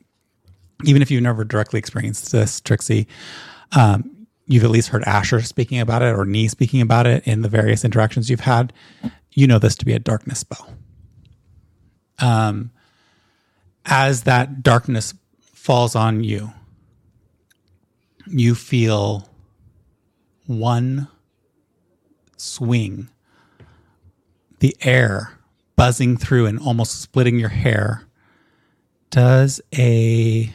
Even if you've never directly experienced this, Trixie, um, you've at least heard Asher speaking about it or Nee speaking about it in the various interactions you've had. You know this to be a darkness spell. Um, as that darkness falls on you, you feel one swing, the air buzzing through and almost splitting your hair. Does a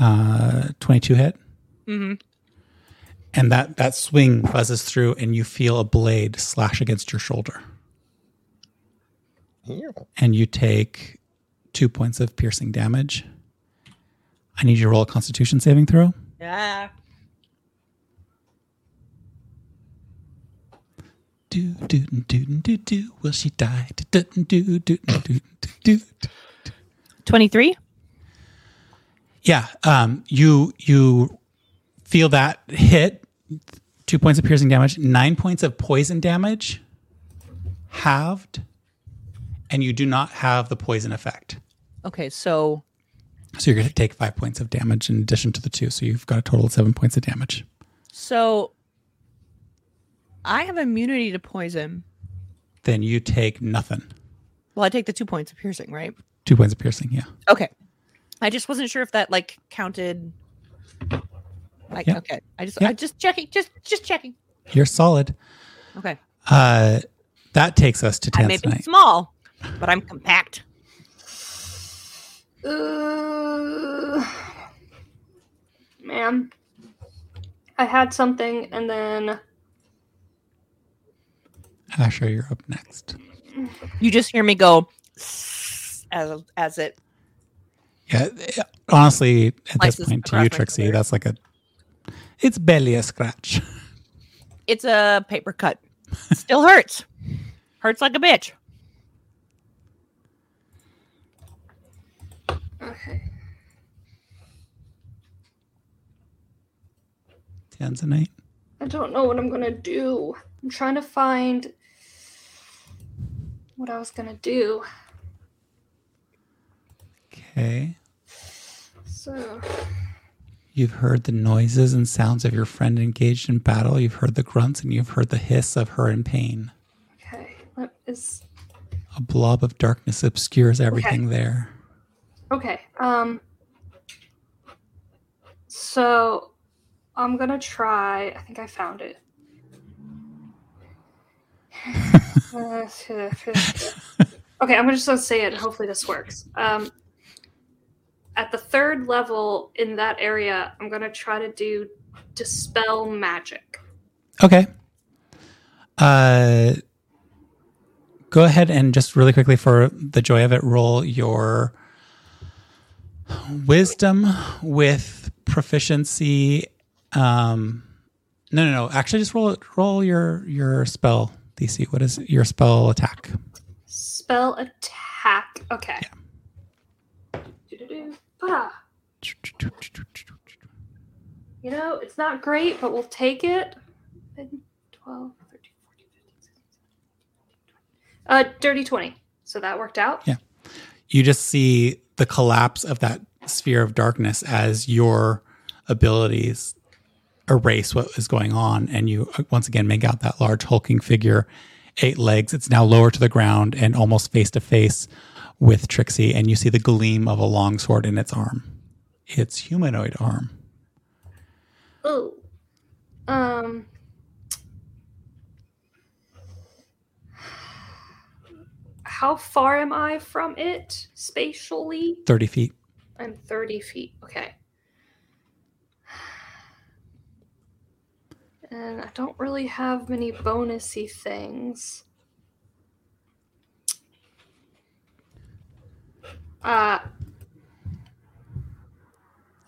uh, 22 hit? Mhm. And that, that swing buzzes through, and you feel a blade slash against your shoulder. And you take two points of piercing damage. I need you to roll a constitution saving throw. Yeah. Do do do do do. Will she die? Do do do do do do. 23? Yeah. Um. You you feel that hit. Two points of piercing damage. Nine points of poison damage. Halved. And you do not have the poison effect. Okay, so So you're going to take five points of damage in addition to the two. So you've got a total of seven points of damage. so I have immunity to poison. Then you take nothing. Well, I take the two points of piercing, right? Two points of piercing. Yeah. Okay. I just wasn't sure if that like counted. Like Yeah. okay, I just Yeah. I just checking, just just checking. You're solid. Okay, Uh, that takes us to I may be Tanzanite. small, but I'm compact. Uh, man, I had something and then Asher, you're up next. You just hear me go as as it. Yeah, honestly, at this point, to you, Trixie, that's like a. It's barely a scratch. It's a paper cut. Still hurts. Hurts like a bitch. okay. Tanzanite. I don't know what I'm gonna do. I'm trying to find what I was gonna do. Okay. So You've heard the noises and sounds of your friend engaged in battle. You've heard the grunts and you've heard the hiss of her in pain. okay, what is A blob of darkness obscures everything there. okay? Um. So I'm gonna try. I think I found it. Okay, I'm just gonna say it, hopefully this works. Um, at the third level in that area, I'm gonna try to do dispel magic. Okay. Uh, go ahead and just really quickly, for the joy of it, roll your wisdom with proficiency. Um, no, no, no. Actually, just roll roll your your spell DC. What is your spell attack? Spell attack. Okay. Doo-doo-doo. You know, it's not great, but we'll take it. 10, 12, 13, 14, 15, 16, 17, 18, 19, 20. Uh, dirty 20. So that worked out. Yeah. You just see the collapse of that sphere of darkness as your abilities erase what is going on, and you uh, once again make out that large hulking figure, eight legs. It's now lower to the ground and almost face to face with Trixie, and you see the gleam of a long sword in its arm. Its humanoid arm. Oh. Um. How far am I from it spatially? 30 feet. I'm 30 feet. Okay. And I don't really have many bonusy things. Uh,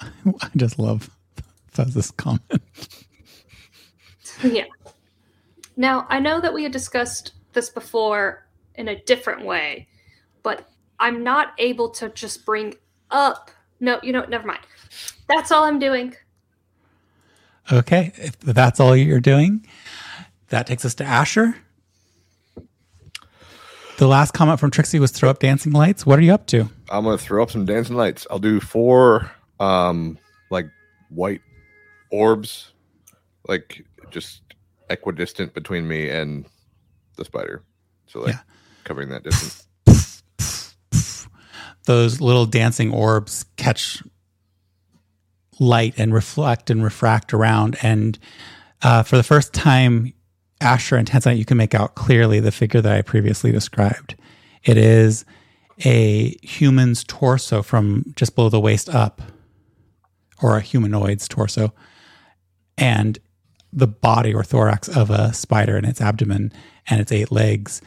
I just love Fez's comment. yeah. Now, I know that we had discussed this before in a different way, but I'm not able to just bring up. No, you know, never mind. That's all I'm doing. Okay, if that's all you're doing, that takes us to Asher. The last comment from Trixie was throw up dancing lights. What are you up to? I'm gonna throw up some dancing lights. I'll do four um like white orbs, like just equidistant between me and the spider. So like Yeah. covering that distance. Those little dancing orbs catch light and reflect and refract around. And uh, for the first time, Asher and Tanzanite, you can make out clearly the figure that I previously described. It is a human's torso from just below the waist up, or a humanoid's torso, and the body or thorax of a spider and its abdomen and its eight legs.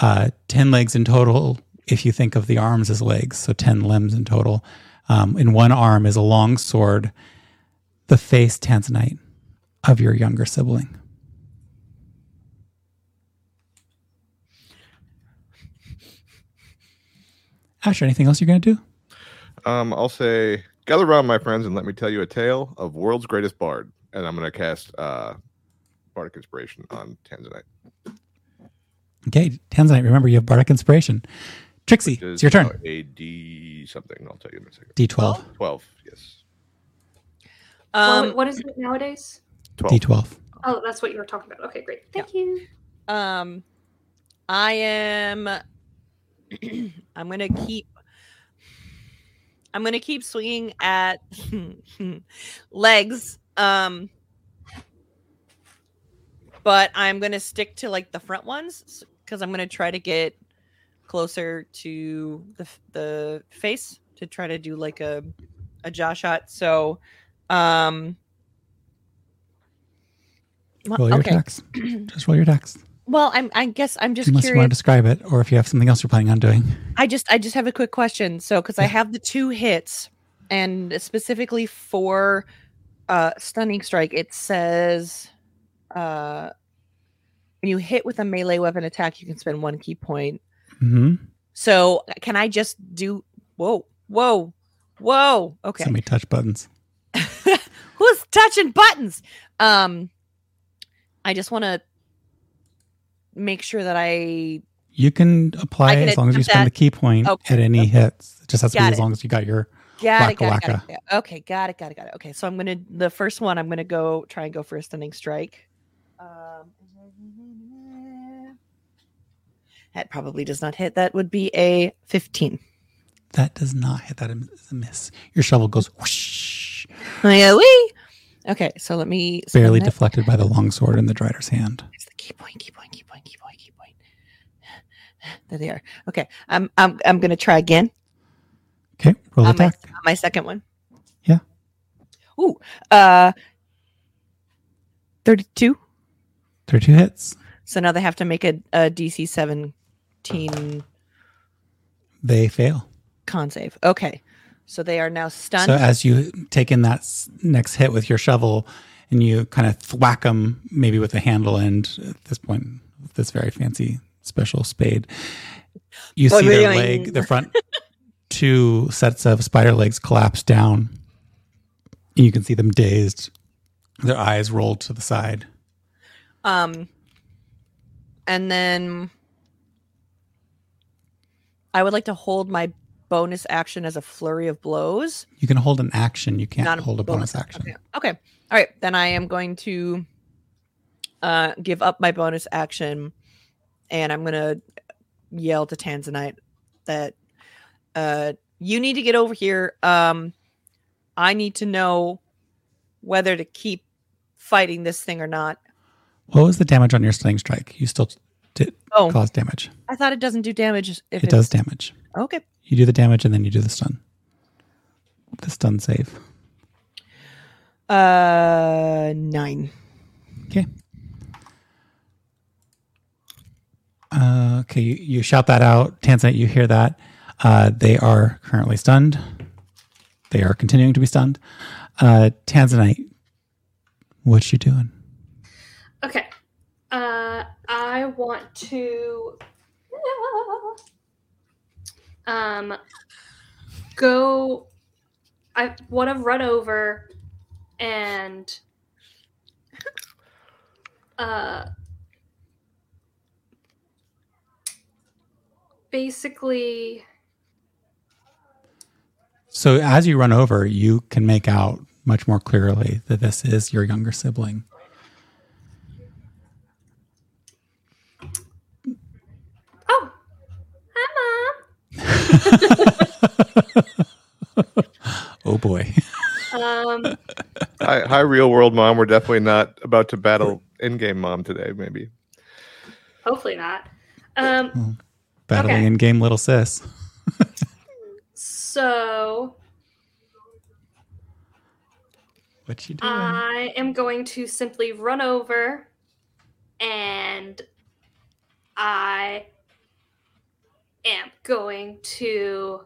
Uh, 10 legs in total, if you think of the arms as legs, so 10 limbs in total. Um, in one arm is a long sword, the face Tanzanite of your younger sibling. Asher, anything else you're going to do? Um, I'll say, gather around, my friends, and let me tell you a tale of world's greatest bard. And I'm gonna cast uh, bardic inspiration on Tanzanite. Okay, Tanzanite, remember you have Bardic Inspiration. Trixie, which it's your turn. uh, A D something. I'll tell you in a second. D12. Twelve. Yes. Well, Um, what is it nowadays? Twelve. D12. Oh, that's what you were talking about. Okay, great. Thank you. um, I am. I'm gonna keep. I'm gonna keep swinging at legs. Um, but I'm gonna stick to like the front ones because I'm gonna try to get closer to the the face to try to do like a a jaw shot. So, um, Roll your okay. Just roll your attacks. Well, I'm. I guess I'm just Unless you must want to describe it, or if you have something else you're planning on doing. I just I just have a quick question. So because I have the two hits and specifically for uh stunning strike, it says uh when you hit with a melee weapon attack, you can spend one ki point. hmm So can I just do whoa, whoa, whoa. Okay. So many touch buttons. Who's touching buttons? Um I just want to make sure that I You can apply can as long as you spend the ki point Okay, at any okay. hits. It just has to be Got as long as you got your Got it, got it, got it. Okay, got it, got it, got it. Okay, so I'm gonna the first one. I'm gonna go try and go for a stunning strike. Um, that probably does not hit. That would be a 15. That does not hit. That is a miss. Your shovel goes whoosh, Yeah, wee. Okay, so let me barely that- deflected by the long sword in the Drider's hand. Ki point? Ki point. Ki point. Ki point. Ki point. There they are. Okay, I'm I'm I'm gonna try again. Okay, roll on my, on my second one. Yeah. Ooh. Uh. Thirty-two. 32 hits. So now they have to make a, a DC seventeen They fail. con save. Okay. So they are now stunned. So as you take in that next hit with your shovel and you kind of thwack them maybe with a handle end at this point, with this very fancy special spade, you see their leg, the front two sets of spider legs collapse down. And you can see them dazed, their eyes rolled to the side. Um, and then I would like to hold my bonus action as a flurry of blows. You can hold an action, you can't Not hold a bonus action. Okay. okay. All right. Then I am going to uh, give up my bonus action, and I'm gonna yell to Tanzanite that uh, you need to get over here. Um, I need to know whether to keep fighting this thing or not. What was the damage on your sling strike? You still did Oh, cause damage. I thought it doesn't do damage if It does it's- damage. Okay. You do the damage and then you do the stun. The stun save. Uh, nine. Okay. Uh, okay, you, you shout that out. Tanzanite, you hear that. Uh, they are currently stunned. They are continuing to be stunned. Uh, Tanzanite, what you doing? Okay. Uh, I want to um go. I want to run over and uh basically So as you run over, you can make out much more clearly that this is your younger sibling. oh hi Oh boy. mom um Hi, hi, real world mom. We're definitely not about to battle in-game mom today. Maybe. hopefully not um Battling Okay. in game little sis. so What you doing? I am going to simply run over and I am going to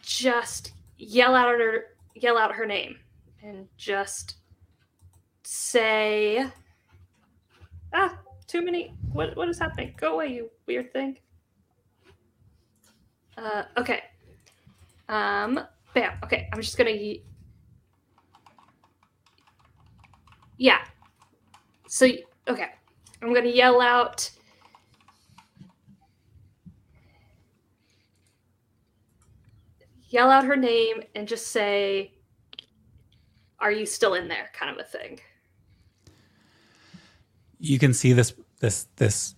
just yell out her yell out her name and just say ah too many what what is happening go away you weird thing uh okay um, bam. Okay, I'm just gonna. Ye- yeah. So okay, I'm gonna yell out. Yell out her name and just say, "Are you still in there?" Kind of a thing. you can see this this this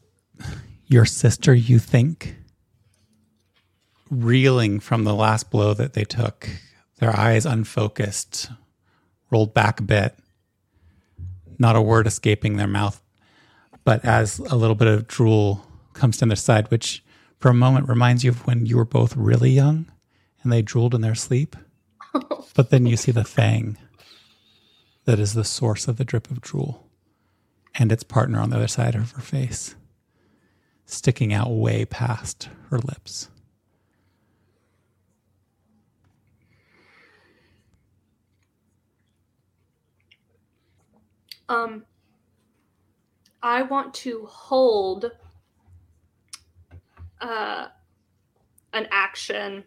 your sister you think reeling from the last blow that they took their eyes unfocused rolled back a bit not a word escaping their mouth but as a little bit of drool comes down their side which for a moment reminds you of when you were both really young and they drooled in their sleep but then you see the fang that is the source of the drip of drool and its partner on the other side of her face, sticking out way past her lips. Um, I want to hold uh, an action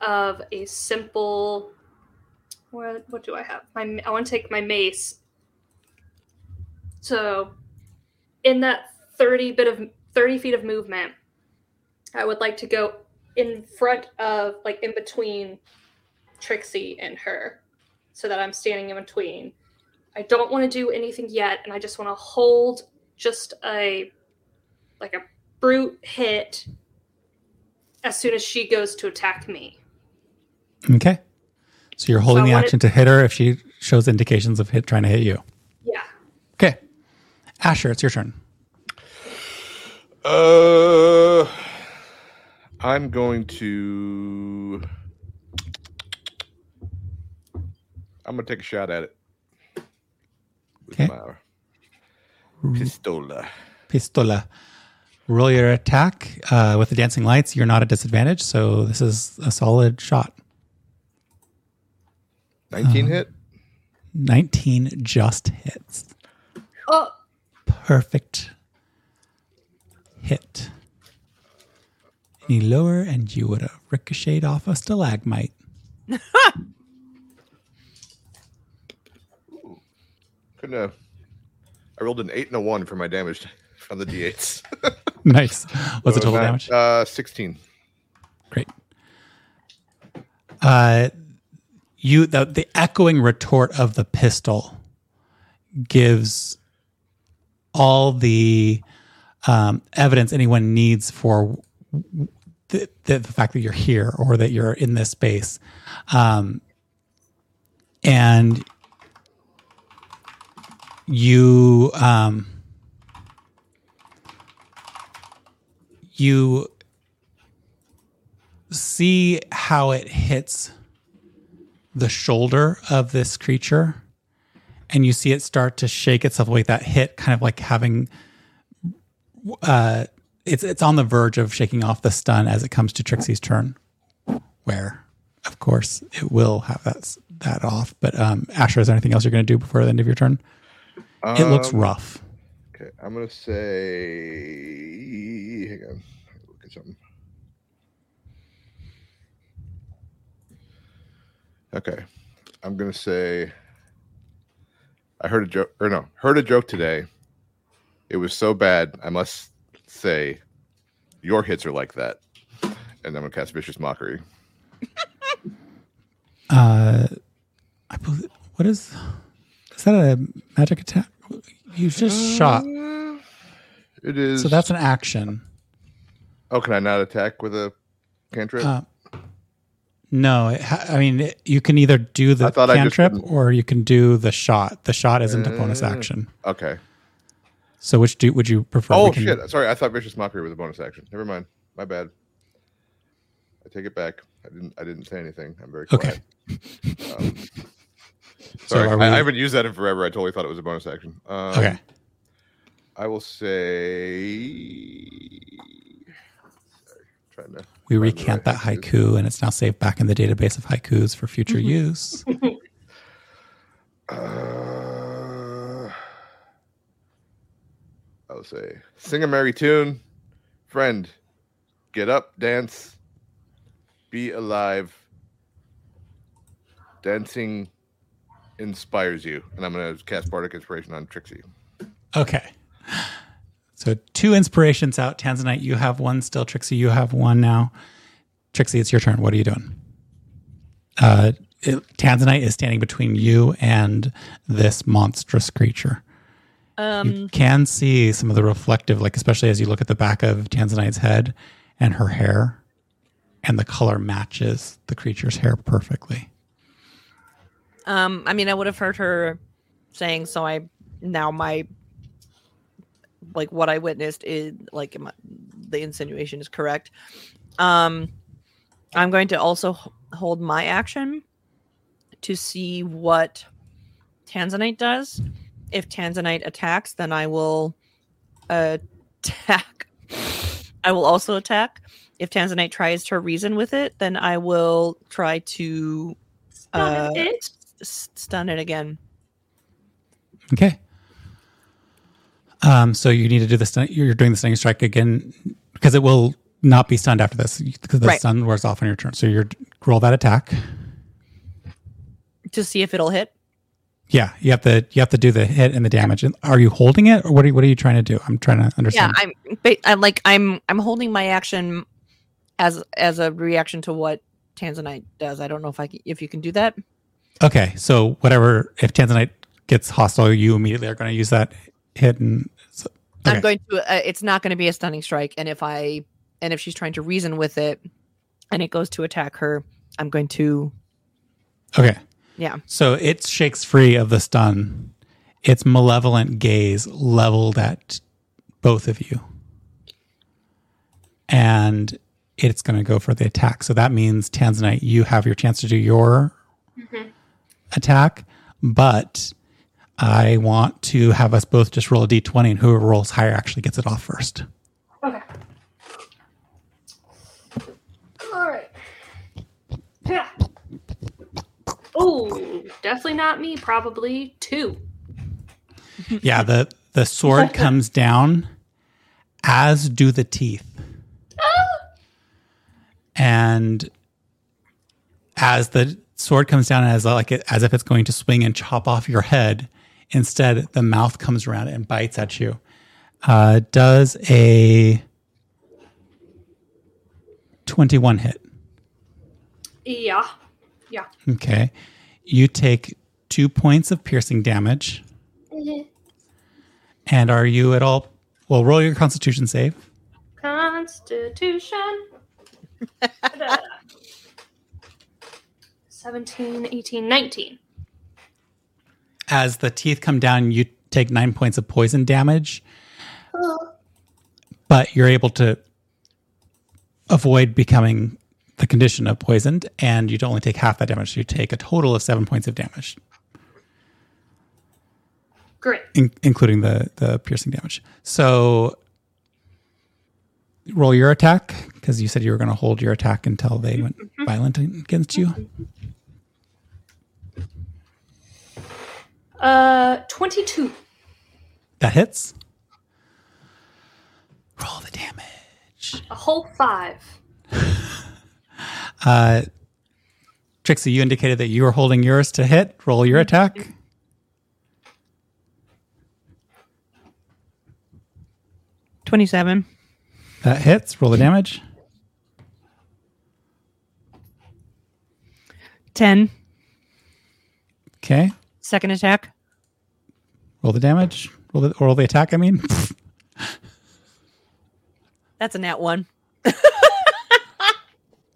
of a simple. What what do I have? My I want to take my mace. So, in that thirty bit of 30 feet of movement. I would like to go in front of, like, in between Trixie and her so that I'm standing in between. I don't want to do anything yet, and I just want to hold just a, like, a brute hit as soon as she goes to attack me. Okay. So you're holding So the wanted- action to hit her if she shows indications of hit trying to hit you. Yeah. Okay. Asher, it's your turn. Uh, I'm going to. I'm gonna take a shot at it. With Okay. my pistola. Pistola. Roll your attack uh, with the dancing lights. You're not at disadvantage, so this is a solid shot. 19 hit. 19 just hits. Oh, Perfect hit. Any lower, and you would have ricocheted off a stalagmite. Couldn't have. I rolled an eight and a one for my damage on the d8s. Nice. What's the total that- damage? Uh, 16. Great. Uh, you the the echoing retort of the pistol gives all the um, evidence anyone needs for the, the, the fact that you're here or that you're in this space, um, and you um, you see how it hits the shoulder of this creature and you see it start to shake itself like that hit kind of like having uh it's it's on the verge of shaking off the stun as it comes to Trixie's turn where of course it will have that that off. But um Asher is there anything else you're going to do before the end of your turn it looks Um, rough Okay, I'm gonna say. Hang on, look at something. Okay, I'm gonna say. I heard a joke, or no, heard a joke today. It was so bad, I must say, your hits are like that, and I'm gonna cast vicious mockery. uh I believe what is is that a magic attack you just shot Uh, It is. so that's an action Oh, can I not attack with a cantrip? Uh, no, it ha- I mean it, you can either do the I thought I just cantrip or you can do the shot. The shot isn't a bonus Uh, action. okay. So which do would you prefer? Oh can- shit! Sorry, I thought vicious mockery was a bonus action. Never mind. My bad. I take it back. I didn't. I didn't say anything. I'm very Okay. Um, sorry, are we- I, I haven't used that in forever. I totally thought it was a bonus action. Um, Okay. I will say. Sorry, trying to. We recant that haikus. haiku and it's now saved back in the database of haikus for future use. Uh, I will say, sing a merry tune, friend. Get up, dance, be alive. Dancing inspires you, and I'm gonna cast bardic inspiration on Trixie. Okay. So two inspirations out. Tanzanite, you have one still. Trixie, you have one now. Trixie, it's your turn. What are you doing? Uh, it, Tanzanite is standing between you and this monstrous creature. you Um, can see some of the reflective, like especially as you look at the back of Tanzanite's head and her hair, and the color matches the creature's hair perfectly. Um, I mean, I would have heard her saying, so I now my like what I witnessed is like my, the insinuation is correct. Um, I'm going to also hold my action to see what Tanzanite does. If Tanzanite attacks, then I will attack. I will also attack. If Tanzanite tries to reason with it, then I will try to Uh, it. Stun it again. Okay. Um, so you need to do the stun. You're doing the stunning strike again because it will not be stunned after this because the Right. stun wears off on your turn. So you're roll that attack. to see if it'll hit. Yeah, you have to you have to do the hit and the damage. And are you holding it, or what are you, what are you trying to do? I'm trying to Yeah, understand. I'm, ba- I'm like I'm I'm holding my action as as a reaction to what Tanzanite does. I don't know if I can, if you can do that. Okay, so whatever. If Tanzanite gets hostile, you immediately are going to use that hit, and so, okay. I'm going to. Uh, it's not going to be a stunning strike, and if I and if she's trying to reason with it, and it goes to attack her, I'm going to. okay. Yeah. So it shakes free of the stun. Its malevolent gaze leveled at both of you. And it's going to go for the attack. So that means, Tanzanite, you have your chance to do your attack. But I want to have us both just roll a d20, and whoever rolls higher actually gets it off first. Okay. All right. Yeah. Oh, definitely not me. Probably two. Yeah, the, the sword comes down, as do the teeth. Ah! and as the sword comes down as like it, as if it's going to swing and chop off your head. Instead the mouth comes around and bites at you. Uh, does a 21 hit? Yeah. Yeah. okay. You take two points of piercing damage. And are you at all well roll your constitution save. Constitution. 17, 18, 19. as the teeth come down, you take nine points of poison damage, but you're able to avoid becoming the condition of poisoned, and you don't only take half that damage. So you take a total of seven points of damage, Great. in, including the the piercing damage. So roll your attack because you said you were going to hold your attack until they went mm-hmm. violent against you. Mm-hmm. Uh, 22. That hits. Roll the damage. A whole five. Uh, Trixie, you indicated that you were holding yours to hit. Roll your attack. Twenty-seven. That hits. Roll the damage. Ten. Okay. Second attack. Roll the damage. Roll the, roll the attack, I mean. That's a nat one.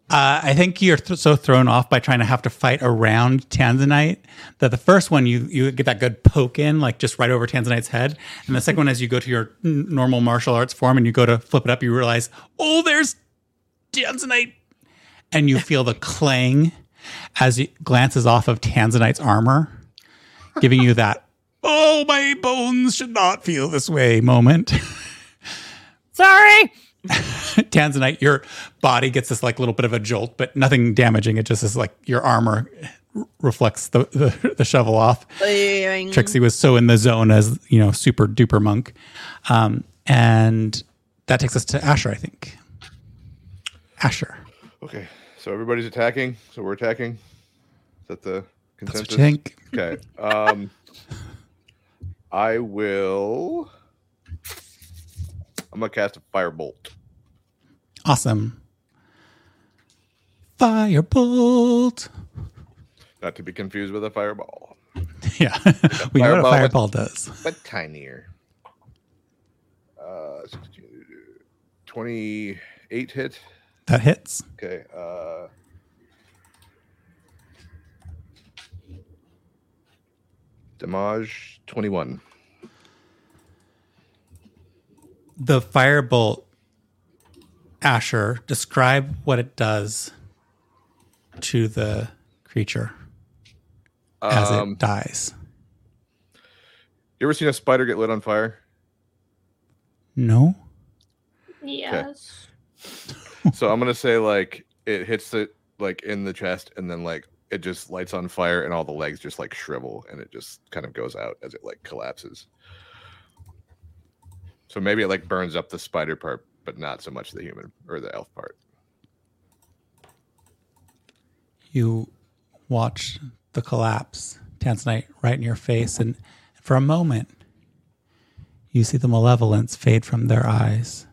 Uh, I think you're th- so thrown off by trying to have to fight around Tanzanite that the first one you you get that good poke in, like just right over Tanzanite's head, and the second one, as you go to your n- normal martial arts form and you go to flip it up, you realize, oh, there's Tanzanite, and you feel the clang as it glances off of Tanzanite's armor, giving you that, oh, my bones should not feel this way moment. Sorry. Tanzanite, your body gets this like little bit of a jolt, but nothing damaging. It just is like your armor r- reflects the, the, the shovel off. Trixie was so in the zone as, you know, super duper monk. Um, and that takes us to Asher, I think. Asher. Okay, so everybody's attacking. So we're attacking. Is that the That's consensus? what you think. Okay. Um, I will. I'm gonna cast a firebolt. Awesome. Firebolt. Not to be confused with a fireball, Yeah. we know what a Fireball does. but tinier. Uh, 28 hit. That hits. Okay. Uh, damage 21. the firebolt asher describe what it does to the creature as Um, it dies you ever seen a spider get lit on fire? no Yes. so I'm gonna say like it hits it like in the chest and then like it just lights on fire and all the legs just like shrivel and it just kind of goes out as it like collapses. So maybe it like burns up the spider part, but not so much the human or the elf part. you watch the collapse Tanzanite right in your face. And for a moment, you see the malevolence fade from their eyes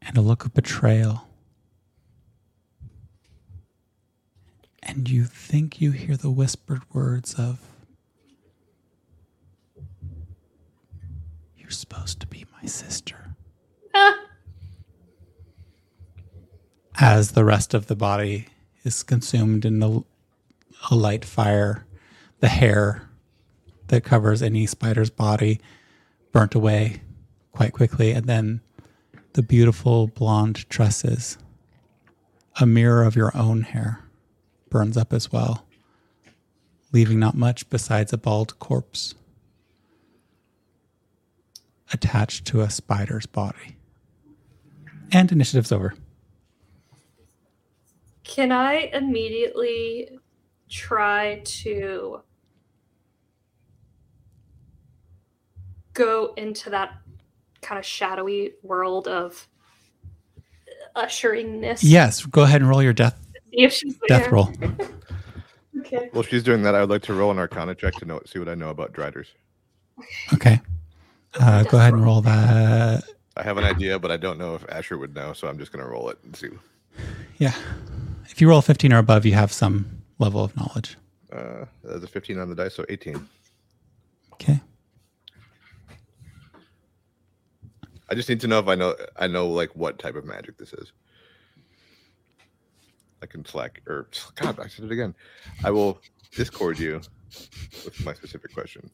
and a look of betrayal. And you think you hear the whispered words of, You're supposed to be my sister. Ah, as the rest of the body is consumed in the, a light fire, the hair that covers any spider's body burnt away quite quickly, and then the beautiful blonde tresses, a mirror of your own hair, burns up as well, leaving not much besides a bald corpse attached to a spider's body. And initiative's over. Can I immediately try to go into that kind of shadowy world of usheringness? Yes, go ahead and roll your death See if she's death there. roll. Okay. While she's doing that, I would like to roll an Arcana check to know see what I know about Driders. Okay. Uh, go ahead and roll that. I have an idea, but I don't know if Asher would know, so I'm just going to roll it and see. Yeah. If you roll 15 or above, you have some level of knowledge. Uh, that's a 15 on the dice, so 18. Okay. I just need to know if I know I know like what type of magic this is. I can slack or God, I said it again. I will discord you with my specific question.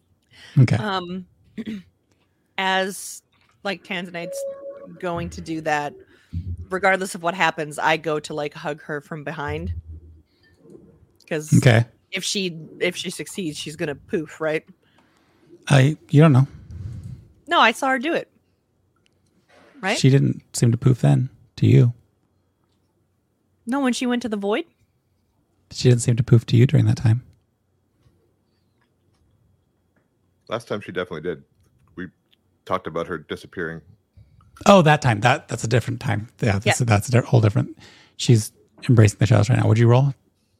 Okay. Um, as like Tanzanite's going to do that, regardless of what happens, I go to like hug her from behind. Because Okay. if she if she succeeds, she's gonna poof, right? I you don't know. No, I saw her do it. Right? She didn't seem to poof then to you. No, when she went to the void. She didn't seem to poof to you during that time. Last time she definitely did. We talked about her disappearing. Oh, that time. That that's a different time. Yeah, that's that's a whole different. She's embracing the shadows right now. Would you roll?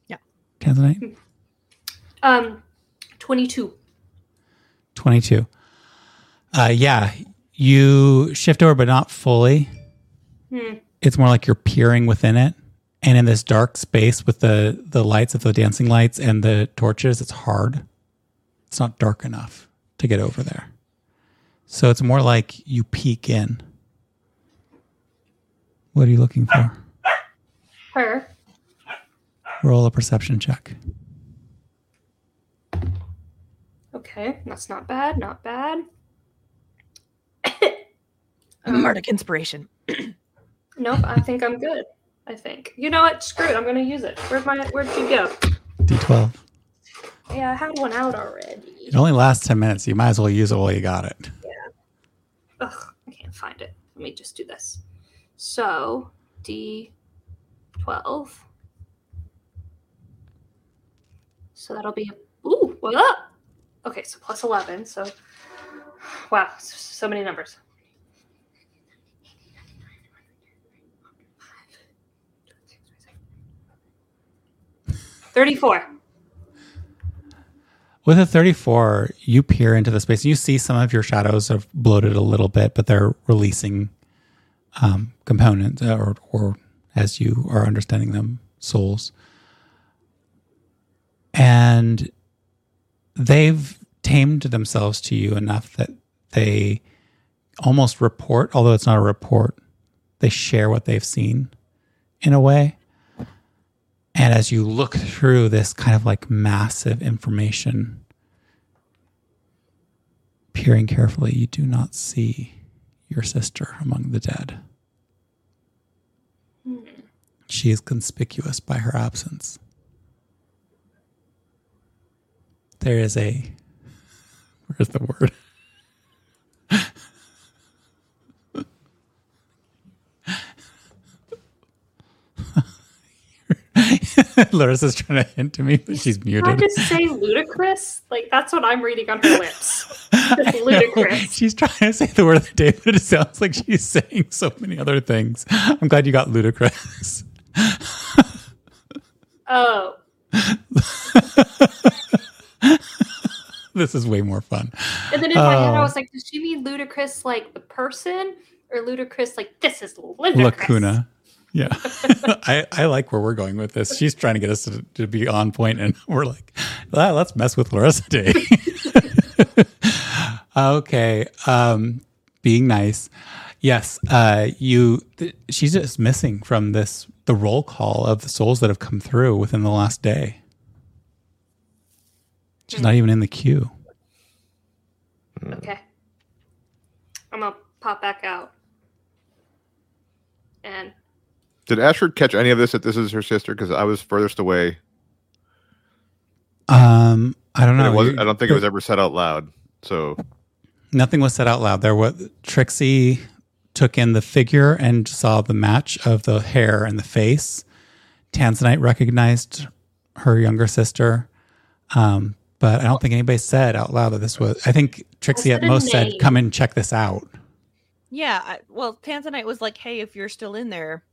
Yeah. Tanzanite? Um, 22. 22. Uh, yeah, you shift over, but not fully. Hmm. It's more like you're peering within it. And in this dark space with the, the lights of the dancing lights and the torches, it's hard. It's not dark enough to get over there. So it's more like you peek in. What are you looking for? Her. Roll a perception check. Okay, that's not bad. Not bad. Bardic inspiration. Nope, I think I'm good. I think. You know what? Screw it. I'm gonna use it. Where'd my Where'd you go? D12. Yeah, I had one out already. It only lasts 10 minutes. You might as well use it while you got it. Yeah. Ugh, I can't find it. Let me just do this. So, D12. So that'll be, ooh, what up? Okay, so plus 11. So, wow, so many numbers. Thirty-four. With a 34, you peer into the space. And you see some of your shadows have bloated a little bit, but they're releasing um, components, uh, or, or as you are understanding them, souls. And they've tamed themselves to you enough that they almost report, although it's not a report, they share what they've seen in a way. And as you look through this kind of like massive information, peering carefully, you do not see your sister among the dead. Hmm. She is conspicuous by her absence. There is a, where's the word? Larissa's trying to hint to me, but she's Did I muted. just say ludicrous? Like, that's what I'm reading on her lips. Ludicrous. She's trying to say the word of the day, but it sounds like she's saying so many other things. I'm glad you got ludicrous. Oh. this is way more fun. And then in my head, I Oh. was like, does she mean Ludacris like the person, or ludicrous like this is ludicrous? Lacuna. Yeah. I, I like where we're going with this. She's trying to get us to, to be on point, and we're like, "Ah, let's mess with Larissa Day. okay. Um, being nice. Yes. Uh, you, th- she's just missing from this, the roll call of the souls that have come through within the last day. She's not even in the queue. Okay. I'm gonna pop back out. And Did Ashford catch any of this that this is her sister? Because I was furthest away. Um, I don't know. it was, I don't think it was ever said out loud. So Nothing was said out loud. There was Trixie took in the figure and saw the match of the hair and the face. Tanzanite recognized her younger sister, um, but I don't think anybody said out loud that this was. I think Trixie at said a most said, "Come and check this out." Yeah. I, well, Tanzanite was like, "Hey, if you're still in there,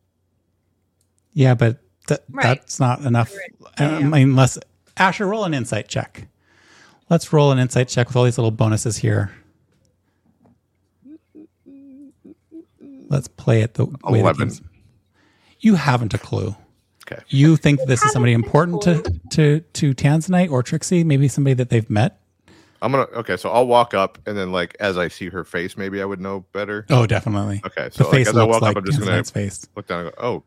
Yeah, but th- Right. that's not enough. Right. I Yeah. mean, unless Asher roll an insight check. Let's roll an insight check with all these little bonuses here. Let's play it the way that 11. things- You haven't a clue. okay. You think this is somebody important to, to to Tanzanite or Trixie? Maybe somebody that they've met. I'm gonna okay. So I'll walk up and then like as I see her face, maybe I would know better. Oh, definitely. Okay. The So like, face as I looks walk like up, I'm just gonna Tanzanite's face. look down and go, oh,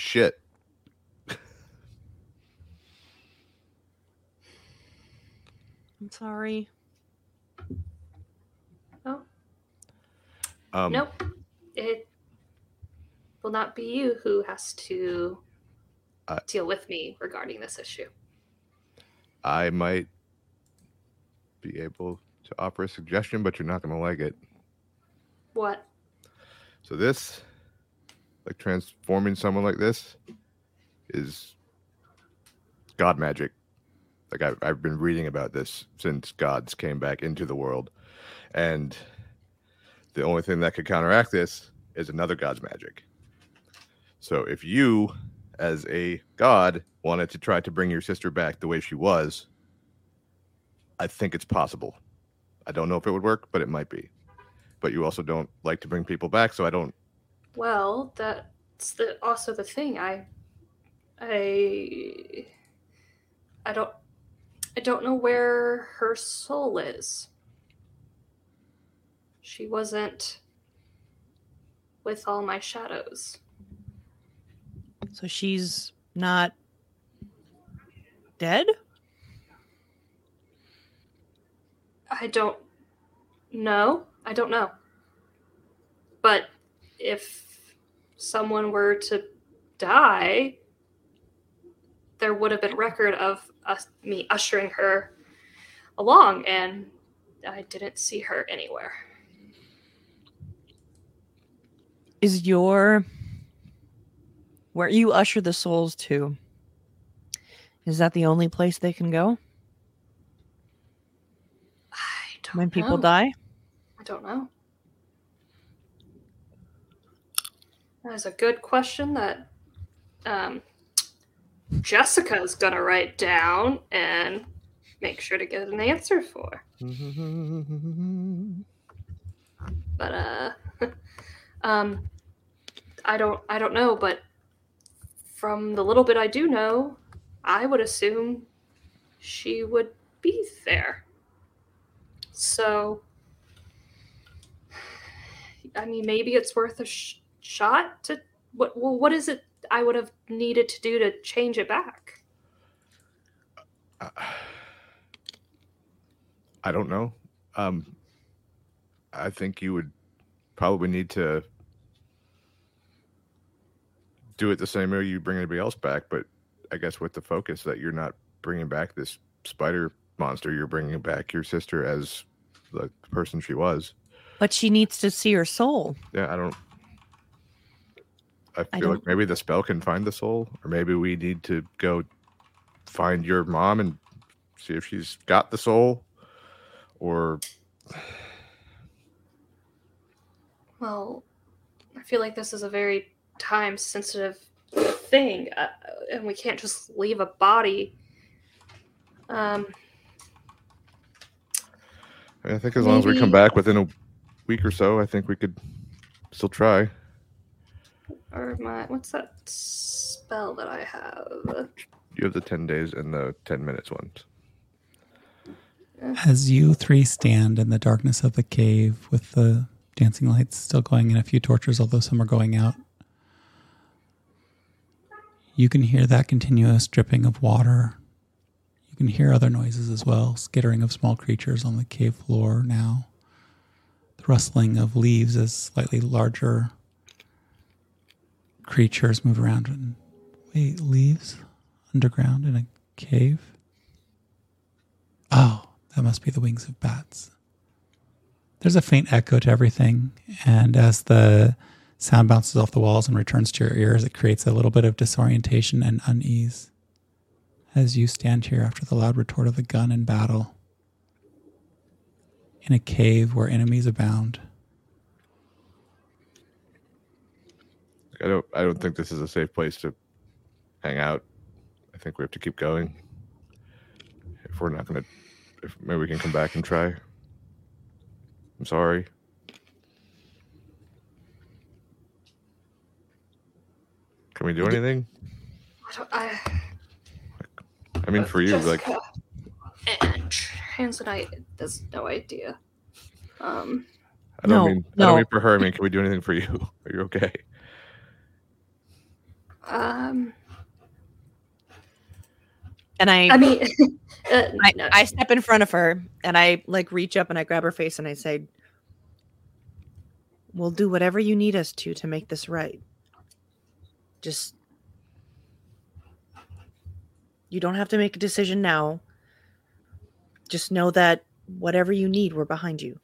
shit. I'm sorry." oh Um, nope, it will not be you who has to Uh, deal with me regarding this issue. I might be able to offer a suggestion, but you're not gonna like it. What? So this, like transforming someone like this, is god magic. Like I've, I've been reading about this since gods came back into the world, and the only thing that could counteract this is another god's magic. So if you, as a god, wanted to try to bring your sister back the way she was, I think it's possible. I don't know if it would work, but it might be but you also don't like to bring people back so i don't Well, that's the also the thing. I, I, I don't, I don't know where her soul is. She wasn't with all my shadows. So she's not dead. I don't know. I don't know. But if someone were to die, there would have been record of us, me ushering her along, and I didn't see her anywhere. Is your where you usher the souls to? Is that the only place they can go I don't when people know. die? I don't know. That is a good question that um, Jessica's gonna write down and make sure to get an answer for. But uh, um, I don't, I don't know. But from the little bit I do know, I would assume she would be there. So I mean, maybe it's worth a sh- shot to what? Well, what is it I would have needed to do to change it back? i don't know um i think you would probably need to do it the same way you bring anybody else back but i guess with the focus that you're not bringing back this spider monster you're bringing back your sister as the person she was But she needs to see her soul. yeah i don't i I feel like maybe the spell can find the soul or maybe we need to go find your mom and see if she's got the soul or Well, I feel like this is a very time sensitive thing, uh, and we can't just leave a body. Um, I think as long as we come back within a week or so, I think we could still try. Or my what's that spell that I have? You have the 10 days and the 10 minutes ones. As you three stand in the darkness of the cave with the dancing lights still going and a few torches, although some are going out, you can hear that continuous dripping of water. You can hear other noises as well skittering of small creatures on the cave floor now. The rustling of leaves as slightly larger creatures move around. And wait, leaves underground in a cave? Oh, that must be the wings of bats. There's a faint echo to everything, and as the sound bounces off the walls and returns to your ears, it creates a little bit of disorientation and unease as you stand here after the loud retort of the gun in battle in a cave where enemies abound. I don't I don't think this is a safe place to hang out. I think we have to keep going. If we're not gonna if maybe we can come back and try. I'm sorry. Can we do anything? I don't, I, I mean for you, like Jessica and Tanzanite has no idea. Um, I don't No, mean I don't mean for her, I mean can we do anything for you? Are you okay? Um, And I, I mean, uh, I, no. I step in front of her and I like reach up and I grab her face and I say, "We'll do whatever you need us to to make this right. Just you don't have to make a decision now. Just know that whatever you need, we're behind you."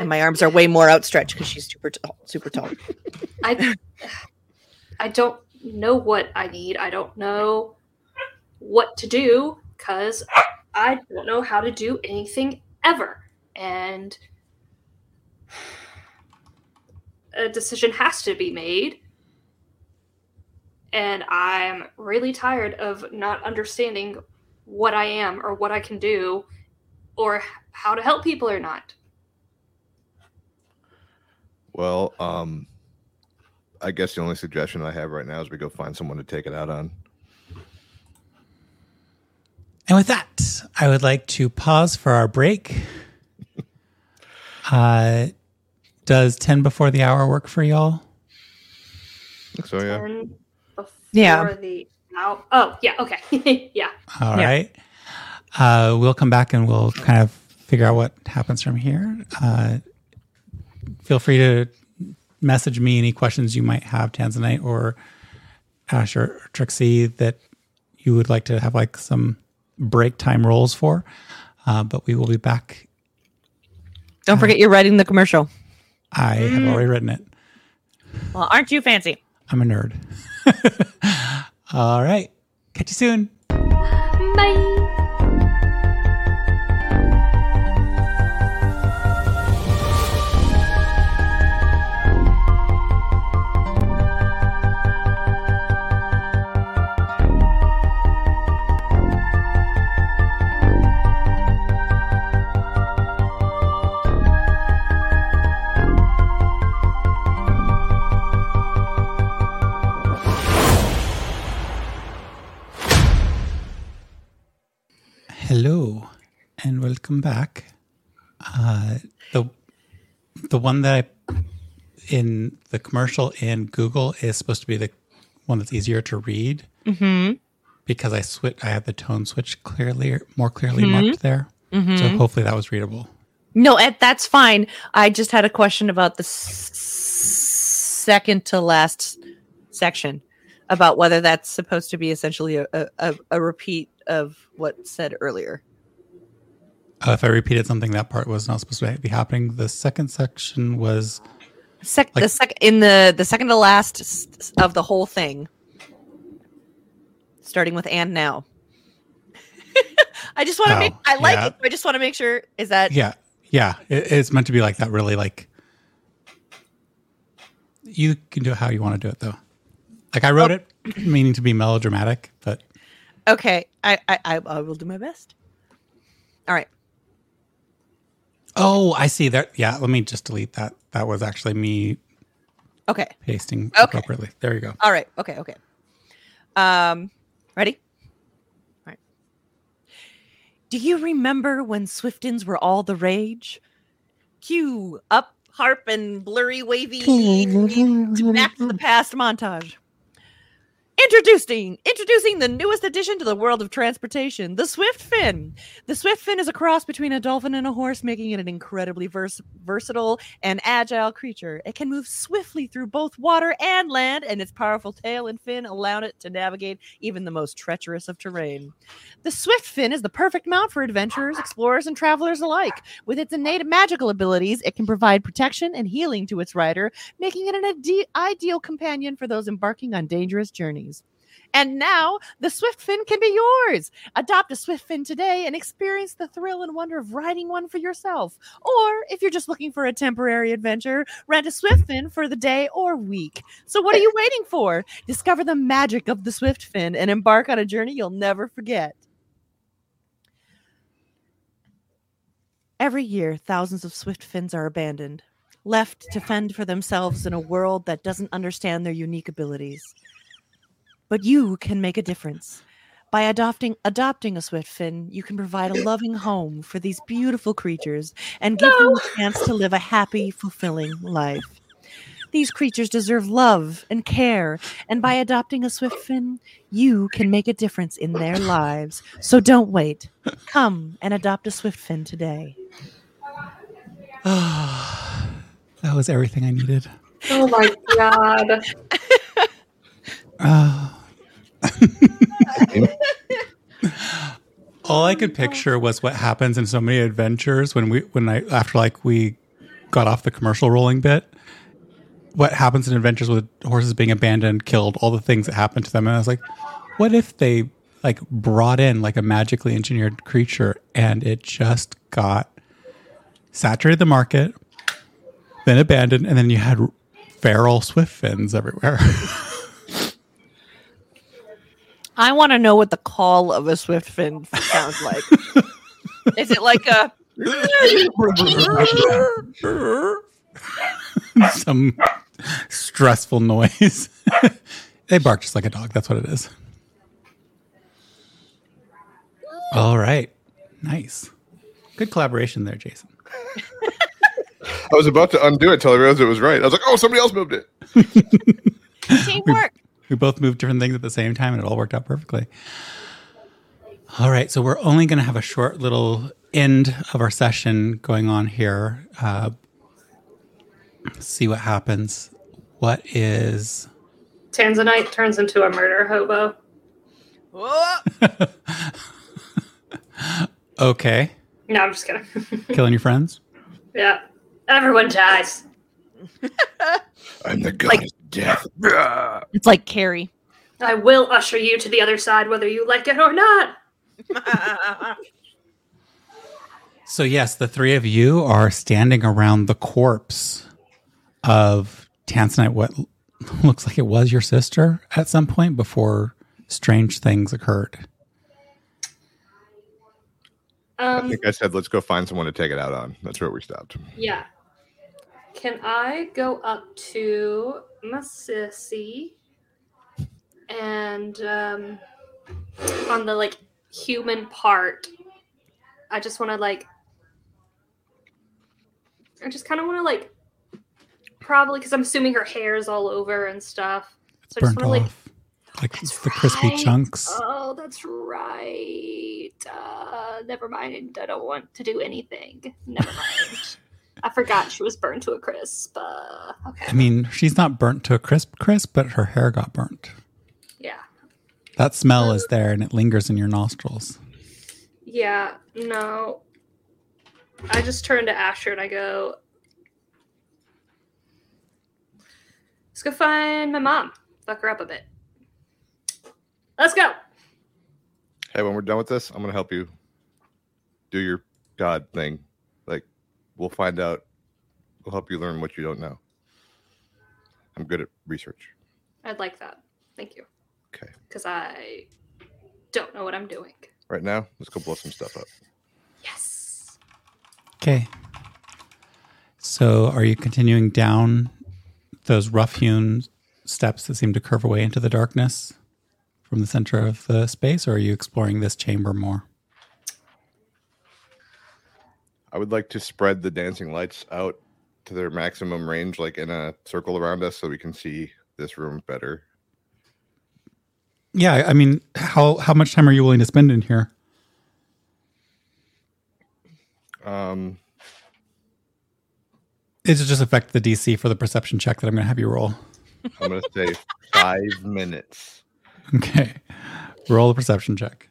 And my arms are way more outstretched because she's super tall, super tall. I I don't know what I need. I don't know what to do because I don't know how to do anything ever. And a decision has to be made. And I'm really tired of not understanding what I am or what I can do or how to help people or not. Well, um I guess the only suggestion I have right now is we go find someone to take it out on. And with that, I would like to pause for our break. Uh, does 10 before the hour work for y'all? So yeah. And before Yeah. the oh, oh yeah, okay. yeah. All Yeah. right. Uh, we'll come back and we'll kind of figure out what happens from here. Uh, feel free to message me any questions you might have, Tanzanite or Ash or Trixie, that you would like to have like some break time rolls for. Uh, but we will be back. Don't forget you're writing the commercial. I have already written it. Well, aren't you fancy? I'm a nerd. All right. Catch you soon. Bye. The one that I in the commercial in Google is supposed to be the one that's easier to read Mm-hmm. because I switch. I had the tone switch clearly, more clearly marked there. So hopefully that was readable. No, that's fine. I just had a question about the s- second to last section about whether that's supposed to be essentially a, a, a repeat of what said earlier. Uh, if I repeated something, that part was not supposed to be happening. The second section was Sec- the Like- second in the the second to last of the whole thing, starting with and now. I just want to Oh, make. I like yeah. it. I just want to make sure. Is that yeah, yeah. It, it's meant to be like that. Really, like you can do it how you want to do it, though. Like I wrote it meaning to be melodramatic, but okay? I I, I will do my best. All right. Oh, I see that. Yeah, let me just delete that. That was actually me Okay. pasting Okay. appropriately. There you go. All right. Okay. Okay. Um, ready? All right. Do you remember when Swift Fins were all the rage? Cue up, harp, and blurry, wavy back to the past montage. Introducing, introducing the newest addition to the world of transportation, the Swift Fin. The Swift Fin is a cross between a dolphin and a horse, making it an incredibly vers- versatile and agile creature. It can move swiftly through both water and land, and its powerful tail and fin allow it to navigate even the most treacherous of terrain. The Swift Fin is the perfect mount for adventurers, explorers, and travelers alike. With its innate magical abilities, it can provide protection and healing to its rider, making it an ide- ideal companion for those embarking on dangerous journeys. And now the Swift Fin can be yours. Adopt a Swift Fin today and experience the thrill and wonder of riding one for yourself. Or if you're just looking for a temporary adventure, rent a Swift Fin for the day or week. So what are you waiting for? Discover the magic of the Swift Fin and embark on a journey you'll never forget. Every year, thousands of swift fins are abandoned, left to fend for themselves in a world that doesn't understand their unique abilities. But you can make a difference. By adopting adopting a swift fin, you can provide a loving home for these beautiful creatures and give them a chance to live a happy, fulfilling life. These creatures deserve love and care, and by adopting a swift fin, you can make a difference in their lives. So don't wait. Come and adopt a swift fin today. that was everything I needed. Oh my god. Oh. All I could picture was what happens in so many adventures when we when I after like we got off the commercial rolling bit. What happens in adventures with horses being abandoned, killed, all the things that happen to them, and I was like, what if they like brought in like a magically engineered creature and it just got saturated the market, then abandoned, and then you had feral swift fins everywhere. I want to know what the call of a swift fin sounds like. Is it like a some stressful noise. they bark just like a dog. That's what it is. All right. Nice. Good collaboration there, Jason. I was about to undo it till I realized it was right. I was like, oh, somebody else moved it. teamwork? We both moved different things at the same time and it all worked out perfectly. All right. So we're only going to have a short little end of our session going on here. Uh, see what happens. What is. Tanzanite turns into a murder hobo. Whoa. Okay. No, I'm just kidding. Killing your friends? yeah. Everyone dies. I'm the goddess of death. It's like Carrie. I will usher you to the other side whether you like it or not. So, yes, the three of you are standing around the corpse of Tanzanite, what looks like it was your sister at some point before strange things occurred. I Um, think I said, let's go find someone to take it out on. That's where we stopped. yeah. Can I go up to my sissy and um, on the like human part, I just want to like, I just kind of want to like, probably because I'm assuming her hair is all over and stuff. So I just want to like. Like the crispy right. chunks. Oh, that's right. Uh, never mind. I don't want to do anything. Never mind. I forgot she was burned to a crisp. Uh, okay. I mean, she's not burnt to a crisp, crisp, but her hair got burnt. Yeah. That smell is there and it lingers in your nostrils. Yeah. No. I just turn to Asher and I go, let's go find my mom. Fuck her up a bit. Let's go. Hey, when we're done with this, I'm going to help you do your God thing. Like, we'll find out. We'll help you learn what you don't know. I'm good at research. I'd like that. Thank you. Okay. Because I don't know what I'm doing. Right now, let's go blow some stuff up. Yes. Okay. So, are you continuing down those rough hewn steps that seem to curve away into the darkness from the center of the space, or are you exploring this chamber more? I would like to spread the dancing lights out to their maximum range, like in a circle around us, so we can see this room better. Yeah, I mean, how how much time are you willing to spend in here? Um, Does it just affect the DC for the perception check that I'm going to have you roll? I'm gonna say five minutes. Okay, roll a perception check.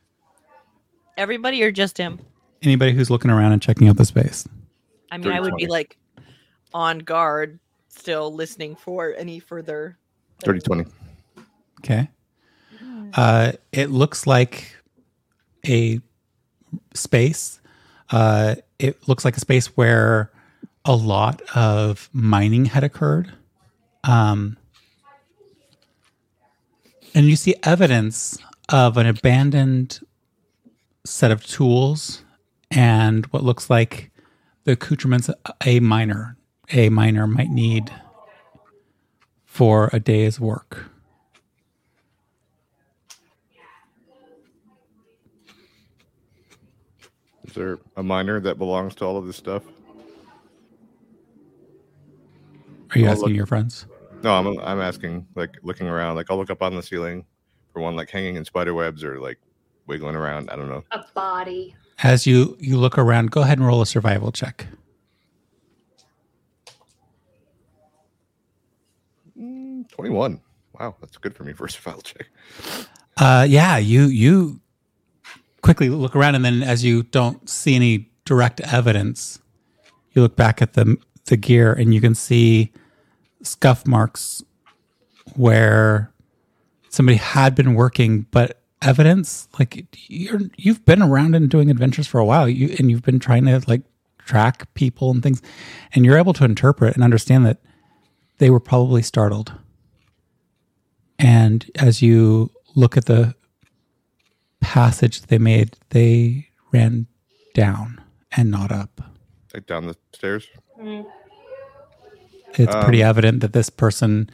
Everybody or just him? Anybody who's looking around and checking out the space. I mean, I would be like on guard, still listening for any further. 30 20. Okay. Uh, it looks like a space. Uh, it looks like a space where a lot of mining had occurred. Um, and you see evidence of an abandoned set of tools and what looks like the accoutrements a miner a miner might need for a day's work. Is there a miner that belongs to all of this stuff? Are you I'll asking look- your friends? No, I'm I'm asking, like looking around. Like I'll look up on the ceiling for one like hanging in spider webs or like wiggling around. I don't know. A body. As you you look around, go ahead and roll a survival check. Mm, 21. Wow, that's good for me for a survival check. Uh, yeah, you you quickly look around, and then as you don't see any direct evidence, you look back at the the gear, and you can see scuff marks where somebody had been working, but evidence like you're you've been around and doing adventures for a while, you and you've been trying to like track people and things, and you're able to interpret and understand that they were probably startled. And as you look at the passage they made, they ran down and not up. Like down the stairs. Mm. It's pretty Um, evident that this person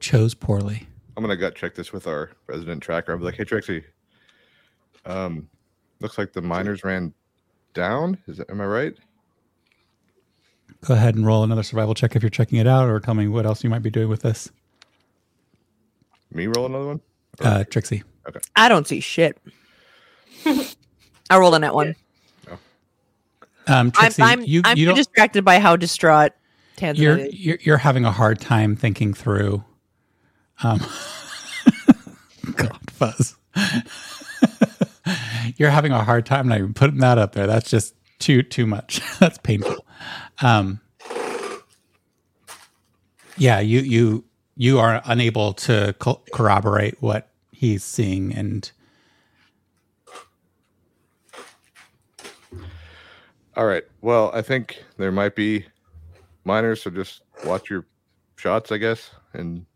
chose poorly. I'm gonna gut check this with our resident tracker. I'll be like, hey Trixie. Um looks like the miners ran down. Is that am I right? Go ahead and roll another survival check if you're checking it out, or tell me what else you might be doing with this. Me roll another one? Uh, Trixie. I don't see shit. I rolled on that one. Um, I'm Trixie, I'm, you, I'm you too don't, distracted by how distraught Tanzanite you're, is. you're you're having a hard time thinking through. Um, God, Fuzz. you're having a hard time not even putting that up there. That's just too too much. That's painful. Um, yeah, you you you are unable to co- corroborate what he's seeing, and All right. Well, I think there might be miners, so just watch your shots, I guess, and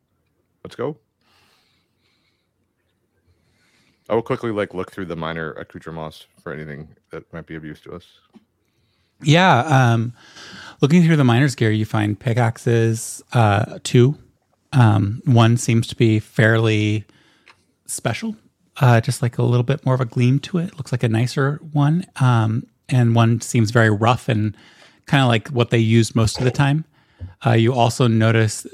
let's go. I will quickly like look through the minor accoutrements for anything that might be of use to us. Yeah. Um, looking through the miner's gear, you find pickaxes, uh, two. Um, one seems to be fairly special, uh, just like a little bit more of a gleam to it. Looks like a nicer one. Um, and one seems very rough and kind of like what they use most of the time. Uh, you also notice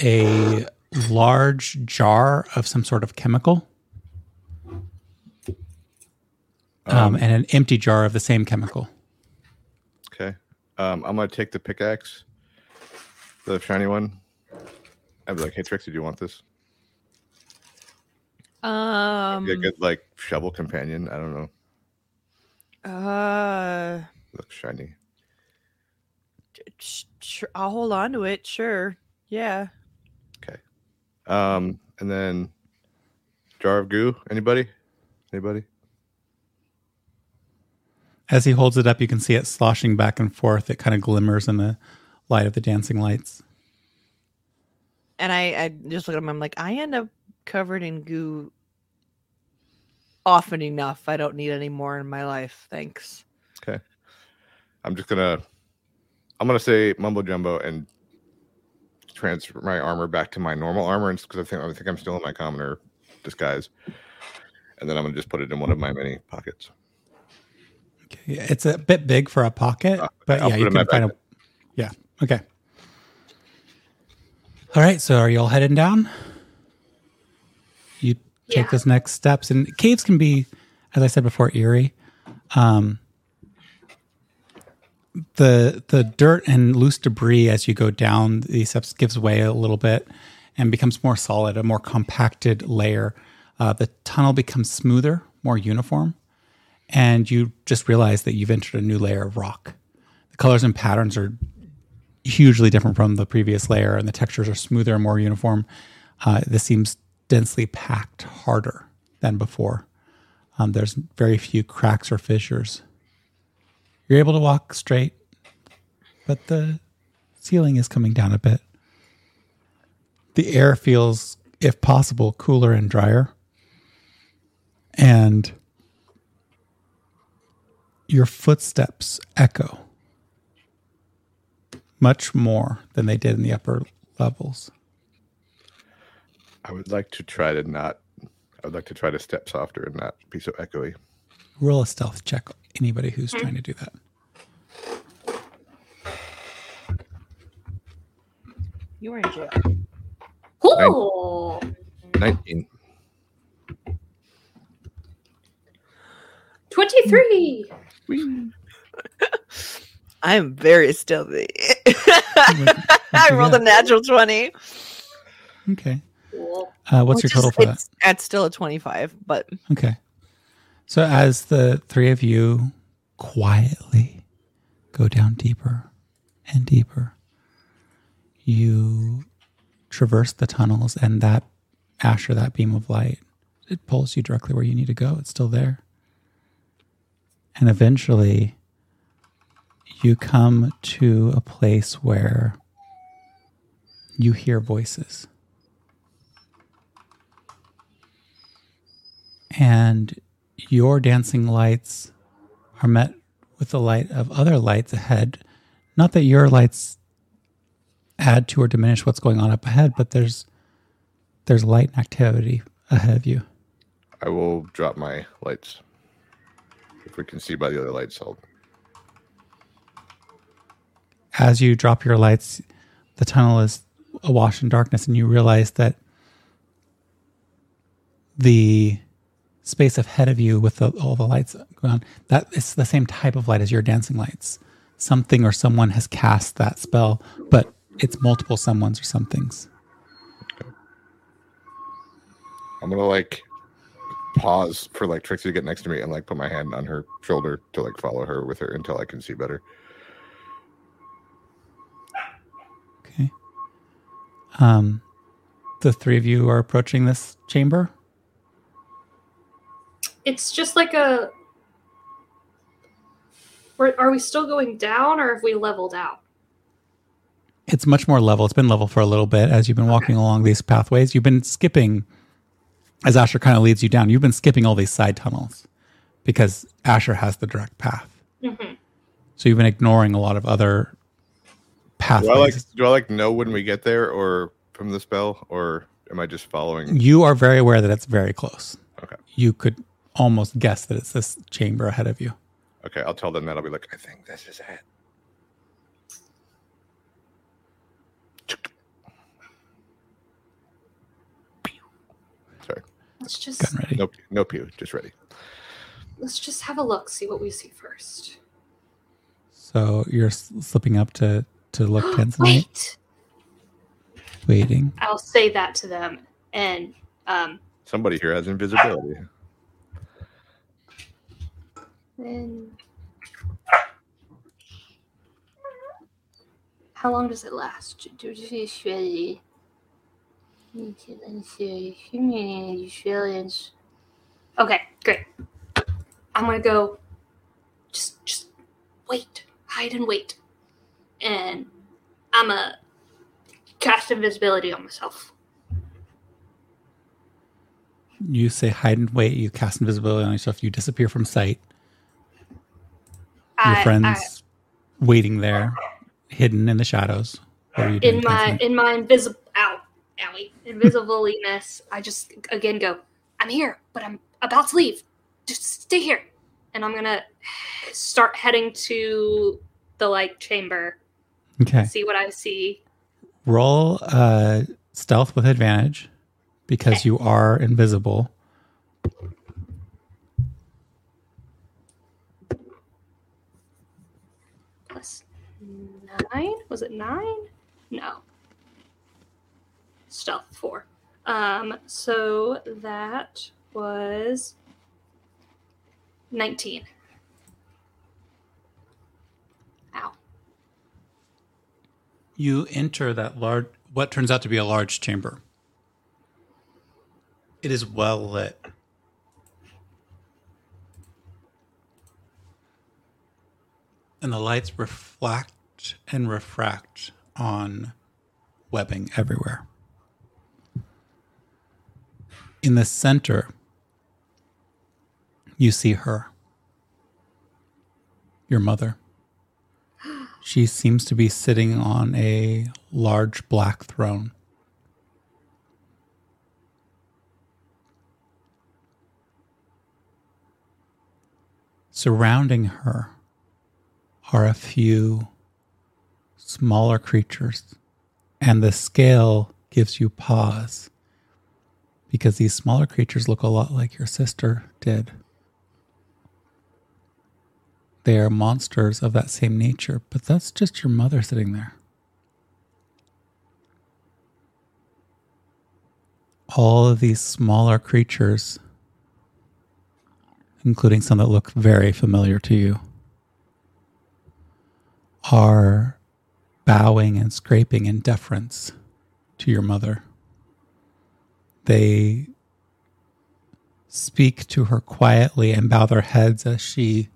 a large jar of some sort of chemical. Um, and an empty jar of the same chemical. Okay. Um, I'm gonna take the pickaxe, the shiny one. I'd be like, "Hey Trixie, do you want this? Um, Be a good like shovel companion. I don't know. uh, Looks shiny. sh- sh- I'll hold on to it. Sure. Yeah. Um, and then jar of goo. Anybody? Anybody? As he holds it up, you can see it sloshing back and forth. It kind of glimmers in the light of the dancing lights. And I, I just look at him. I'm like, I end up covered in goo often enough. I don't need any more in my life. Thanks. Okay. I'm just gonna I'm gonna say mumbo jumbo and transfer my armor back to my normal armor because I think I think I'm still in my commoner disguise. And then I'm gonna just put it in one of my many pockets. Okay. It's a bit big for a pocket, Uh, but I'll yeah, you it in my can find a. Yeah. Okay. All right. So are you all heading down? You take Yeah. those next steps, and caves can be, as I said before, eerie. Um, the the dirt and loose debris as you go down these steps gives way a little bit and becomes more solid, a more compacted layer. Uh, the tunnel becomes smoother, more uniform, and you just realize that you've entered a new layer of rock. The colors and patterns are hugely different from the previous layer, and the textures are smoother and more uniform. Uh, this seems densely packed harder than before. Um, there's very few cracks or fissures. You're able to walk straight, but the ceiling is coming down a bit. The air feels, if possible, cooler and drier. And your footsteps echo much more than they did in the upper levels. I would like to try to not I would like to try to step softer and not be so echoey. Roll a stealth check, anybody who's trying to do that. You were in jail. Ooh. 19. 23. I am very stealthy. I rolled a natural 20. Okay. Uh, what's which your total is- for that? it's, It's still a 25, but Okay. So as the three of you quietly go down deeper and deeper, you traverse the tunnels and that Asher, that beam of light, it pulls you directly where you need to go. It's still there. And eventually you come to a place where you hear voices. and your dancing lights are met with the light of other lights ahead. Not that your lights add to or diminish what's going on up ahead, but there's there's light and activity ahead of you. I will drop my lights. If we can see by the other lights, I'll As you drop your lights, the tunnel is awash in darkness, and you realize that the space ahead of you with the, all the lights on, that is the same type of light as your dancing lights. Something or someone has cast that spell, but it's multiple someones or somethings. I'm gonna like pause for like Trixie to get next to me and like put my hand on her shoulder to like follow her with her until I can see better. Okay. Um, the three of you are approaching this chamber. It's just like a. Are we still going down or have we leveled out? It's much more level. It's been level for a little bit as you've been walking along these pathways. You've been skipping, as Asher kind of leads you down. You've been skipping all these side tunnels because Asher has the direct path. Mm-hmm. So you've been ignoring a lot of other Do I like pathways. do I like know when we get there or from the spell or am I just following? you are very aware that it's very close. Okay. You could almost guess that it's this chamber ahead of you. Okay, I'll tell them that. I'll be like, I think this is it. Sorry, Let's just Gun ready. no, no pew, just ready. let's just have a look, see what we see first. So you're slipping up to to look Tanzanite, Wait, waiting. I'll say that to them, and um, Somebody here has invisibility. then how long does it last? 就是学习，你现在学虚拟学练。Okay, great. I'm gonna go. Just, just wait, hide and wait, and I'm a cast invisibility on myself. You say hide and wait. You cast invisibility on yourself. You disappear from sight. Your I- friends I- waiting there, hidden in the shadows. You doing, in my Anthony? in my invisible ow owie invisibleness i just again go i'm here but i'm about to leave just stay here and i'm gonna start heading to the like chamber Okay. see what i see Roll uh, stealth with advantage because Okay. you are invisible. plus nine was it nine? No. Stealth four. Um so that was 19 ow. You enter that large, what turns out to be a large chamber. It is well lit. And the lights reflect and refract on webbing everywhere. In the center, you see her, your mother. She seems to be sitting on a large black throne. Surrounding her are a few smaller creatures, and the scale gives you pause because these smaller creatures look a lot like your sister did. They are monsters of that same nature, but that's just your mother sitting there. All of these smaller creatures, including some that look very familiar to you, are bowing and scraping in deference to your mother. They speak to her quietly and bow their heads as she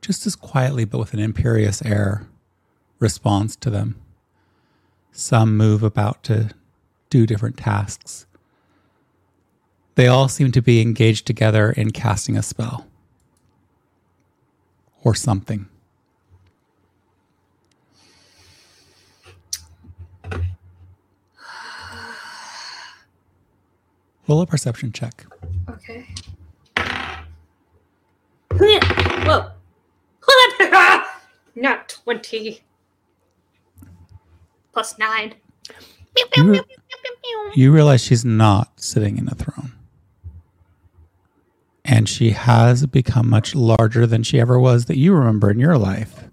just as quietly but with an imperious air, responds to them. Some move about to do different tasks. They all seem to be engaged together in casting a spell or something. Roll a perception check. Okay. Whoa. Not 20. Plus 9. You, re- you realize she's not sitting in a throne. And she has become much larger than she ever was that you remember in your life.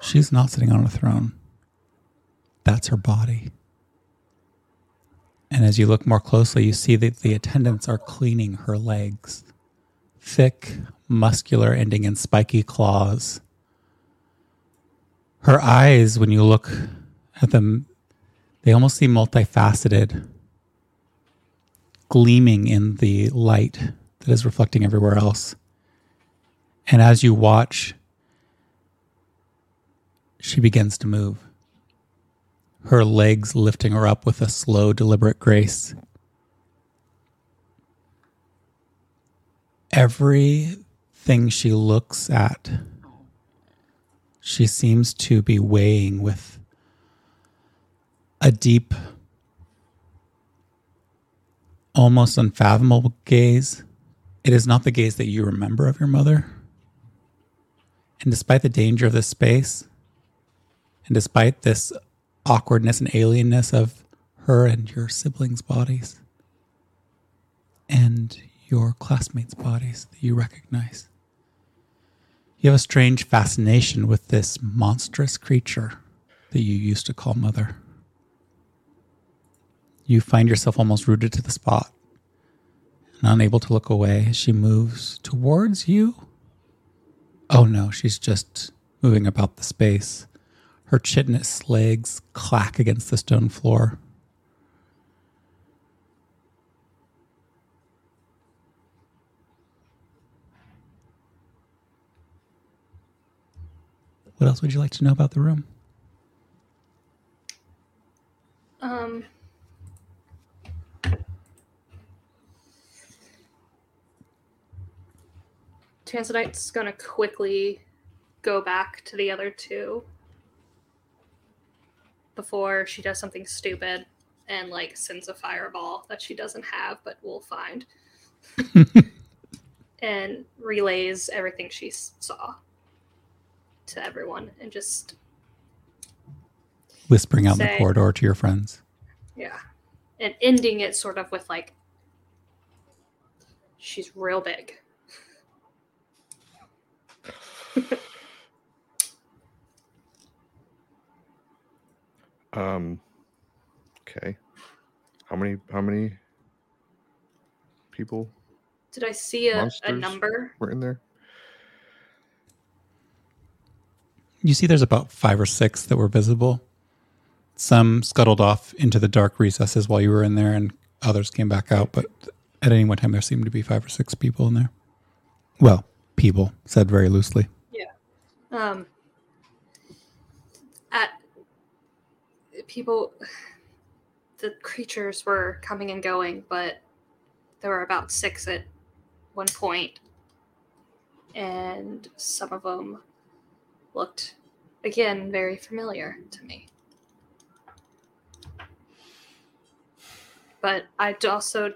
She's not sitting on a throne. That's her body. And as you look more closely, you see that the attendants are cleaning her legs. Thick, muscular, ending in spiky claws. Her eyes, when you look at them, they almost seem multifaceted, gleaming in the light that is reflecting everywhere else. And as you watch, she begins to move, her legs lifting her up with a slow, deliberate grace. Everything she looks at, she seems to be weighing with a deep, almost unfathomable gaze. It is not the gaze that you remember of your mother. And despite the danger of this space, and despite this awkwardness and alienness of her and your siblings' bodies, and your classmates' bodies that you recognize, you have a strange fascination with this monstrous creature that you used to call mother you find yourself almost rooted to the spot and unable to look away as she moves towards you. Oh no, she's just moving about the space. Her chitinous legs clack against the stone floor. What else would you like to know about the room? Um. Tanzanite's gonna quickly go back to the other two before she does something stupid and like sends a fireball that she doesn't have but will find. And relays everything she saw to everyone and just Whispering out in the corridor to your friends. yeah. And ending it sort of with like she's real big Um. Okay. How many? How many people did i see a, a Monsters? number were in there? You see, there's about five or six that were visible. Some scuttled off into the dark recesses while you were in there, and others came back out. But at any one time, there seemed to be five or six people in there. Well, people said very loosely. Yeah. Um at people the creatures were coming and going but there were about six at one point and some of them looked again very familiar to me. But i'd also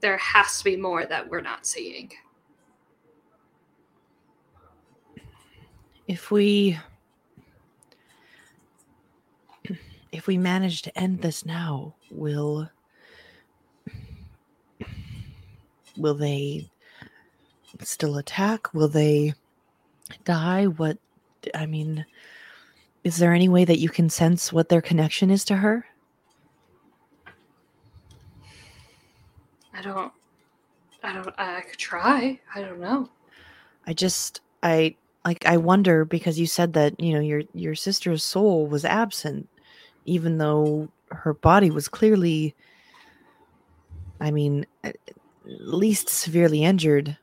there has to be more that we're not seeing. If we if we manage to end this now, will will they still attack? Will they die? What I mean, is there any way that you can sense what their connection is to her? I don't. I don't. I could try. I don't know. I just I like I wonder because you said that, you know, your your sister's soul was absent even though her body was clearly I mean at least severely injured.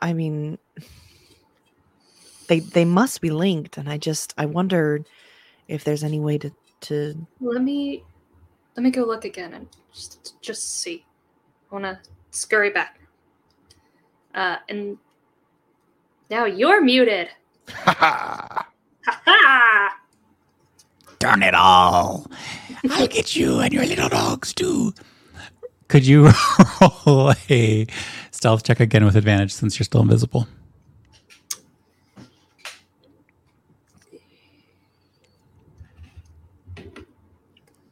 I mean they they must be linked and I just I wonder if there's any way to to Let me. Let me go look again and just just see. I want to scurry back. Uh, and now you're muted. Ha ha! Ha ha! Darn it all. I'll get you and your little dogs too. Could you roll a stealth check again with advantage since you're still invisible?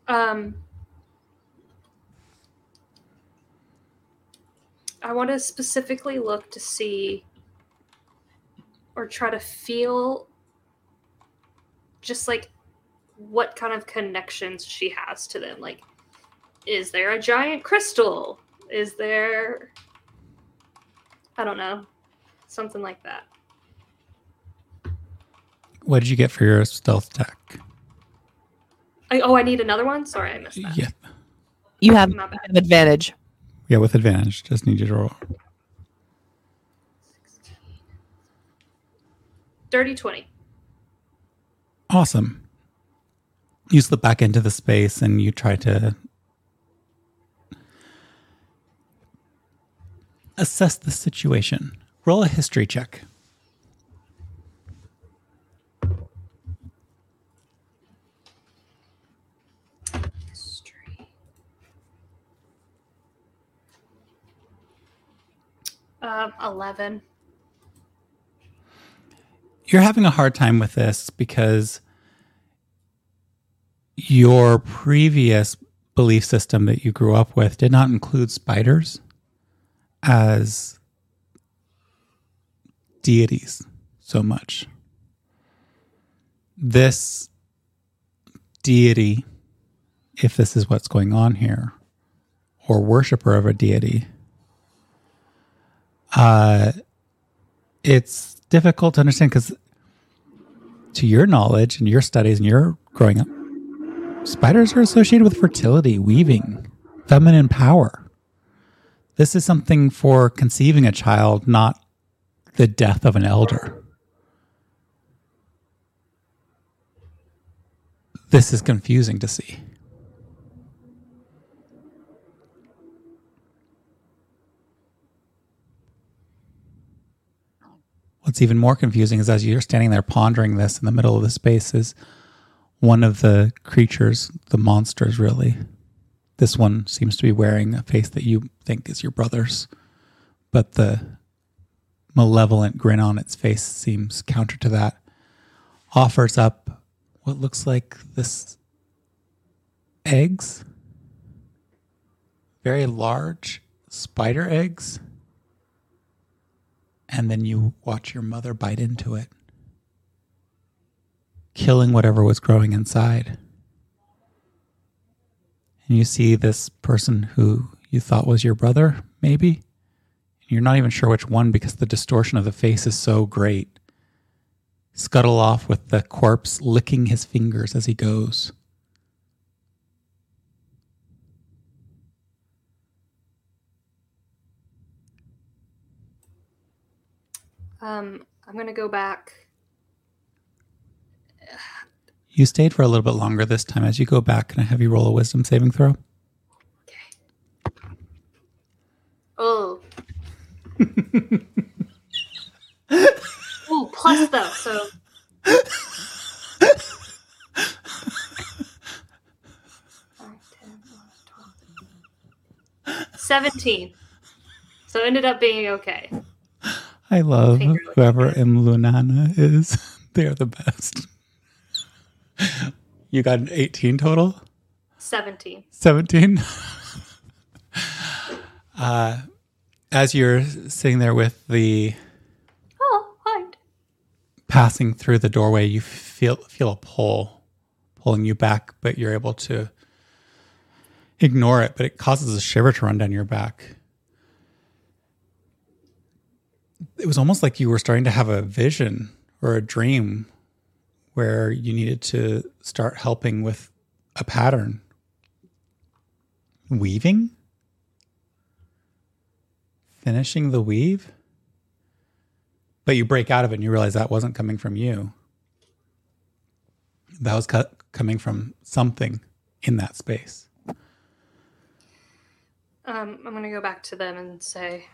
Um. I want to specifically look to see or try to feel just like what kind of connections she has to them. Like, is there a giant crystal? Is there, I don't know, something like that. What did you get for your stealth check? I, oh, I need another one? Sorry, I missed that. Yeah. you have My bad. advantage. Yeah, with advantage. Just need you to roll. Dirty 20. Awesome. You slip back into the space and you try to assess the situation. Roll a history check. History. Um, 11. You're having a hard time with this because your previous belief system that you grew up with did not include spiders as deities so much. This deity, if this is what's going on here, or worshiper of a deity, uh, it's difficult to understand because, to your knowledge and your studies and your growing up, spiders are associated with fertility, weaving, feminine power. This is something for conceiving a child, not the death of an elder. This is confusing to see. what's even more confusing is as you're standing there pondering this in the middle of the space is one of the creatures, the monsters, really. This one seems to be wearing a face that you think is your brother's, but the malevolent grin on its face seems counter to that. Offers up what looks like this eggs, very large spider eggs. And then you watch your mother bite into it, killing whatever was growing inside. And you see this person who you thought was your brother, maybe. You're not even sure which one because the distortion of the face is so great. Scuttle off with the corpse licking his fingers as he goes. Um, I'm gonna go back. You stayed for a little bit longer this time. As you go back, can I have you roll a wisdom saving throw? Okay. Oh. Ooh, plus though, so. Five, 10, 12. Seventeen. So it ended up being okay. I love Finger whoever good. Imlunana is. They're the best. You got an 18 total? Seventeen. 17 uh, as you're sitting there with the Oh, hide. passing through the doorway you feel feel a pull pulling you back but you're able to ignore it but it causes a shiver to run down your back it was almost like you were starting to have a vision or a dream where you needed to start helping with a pattern. Weaving? Finishing the weave? But you break out of it and you realize that wasn't coming from you. That was coming from something in that space. Um, I'm gonna go back to them and say,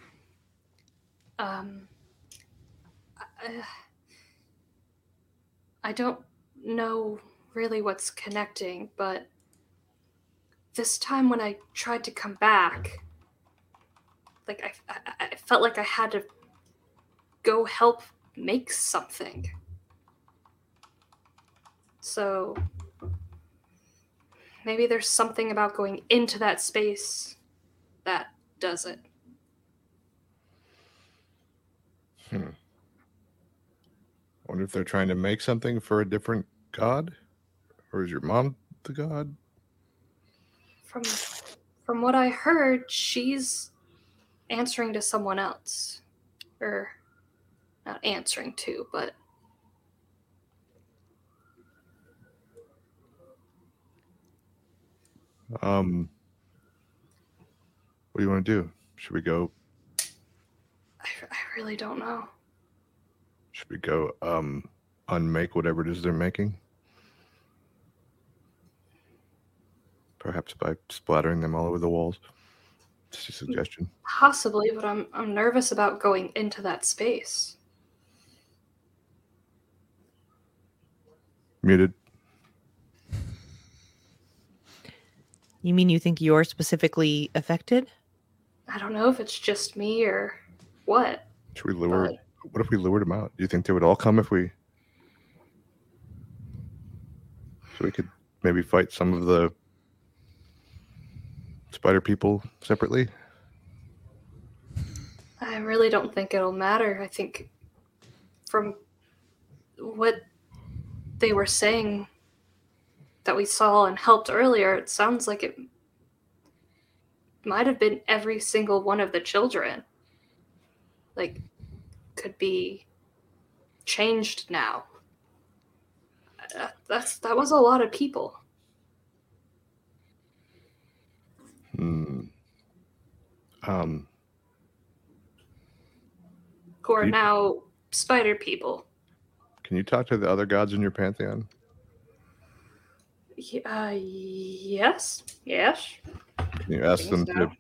um, I, I don't know really what's connecting, but this time when I tried to come back, like I, I, I felt like I had to go help make something. So maybe there's something about going into that space that does it. Hmm. Wonder if they're trying to make something for a different god, or is your mom the god? From from what I heard, she's answering to someone else. Or not answering to, but Um, what do you want to do? Should we go? I, I really don't know. Should we go um unmake whatever it is they're making? Perhaps by splattering them all over the walls. Just a suggestion. Possibly, but I'm I'm nervous about going into that space. Muted. You mean you think you're specifically affected? I don't know if it's just me or what. Should we lure? but What if we lured them out? Do you think they would all come if we? So we could maybe fight some of the spider people separately. I really don't think it'll matter. I think from what they were saying that we saw and helped earlier, it sounds like it might have been every single one of the children. Like, could be changed now. Uh, That's that was a lot of people. Hmm. Um. who are You- now spider people. Can you talk to the other gods in your pantheon? Uh, yes, yes. Can you ask them Things to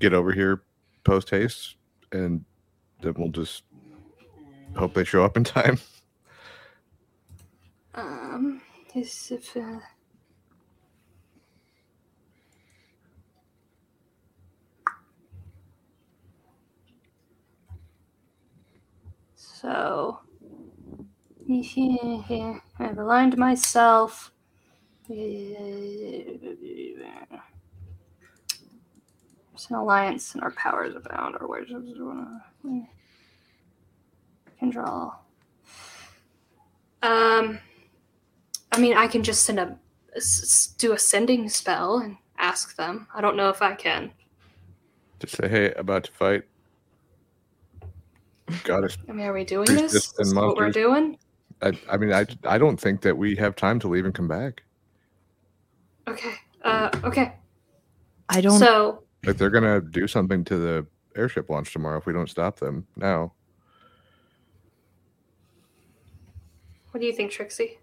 get over here post haste, and then we'll just hope they show up in time. Um, is if uh, so I've aligned myself. It's an alliance and our powers abound. Or where's can draw. Um, I mean, I can just send a s- do a sending spell and ask them. I don't know if I can. Just say, hey, about to fight. Got us. I mean, are we doing this? just This and is what we're monsters. doing? I, I mean, I, I don't think that we have time to leave and come back. Okay. Uh, okay. I don't. So, Like they're gonna do something to the airship launch tomorrow if we don't stop them now. What do you think, Trixie?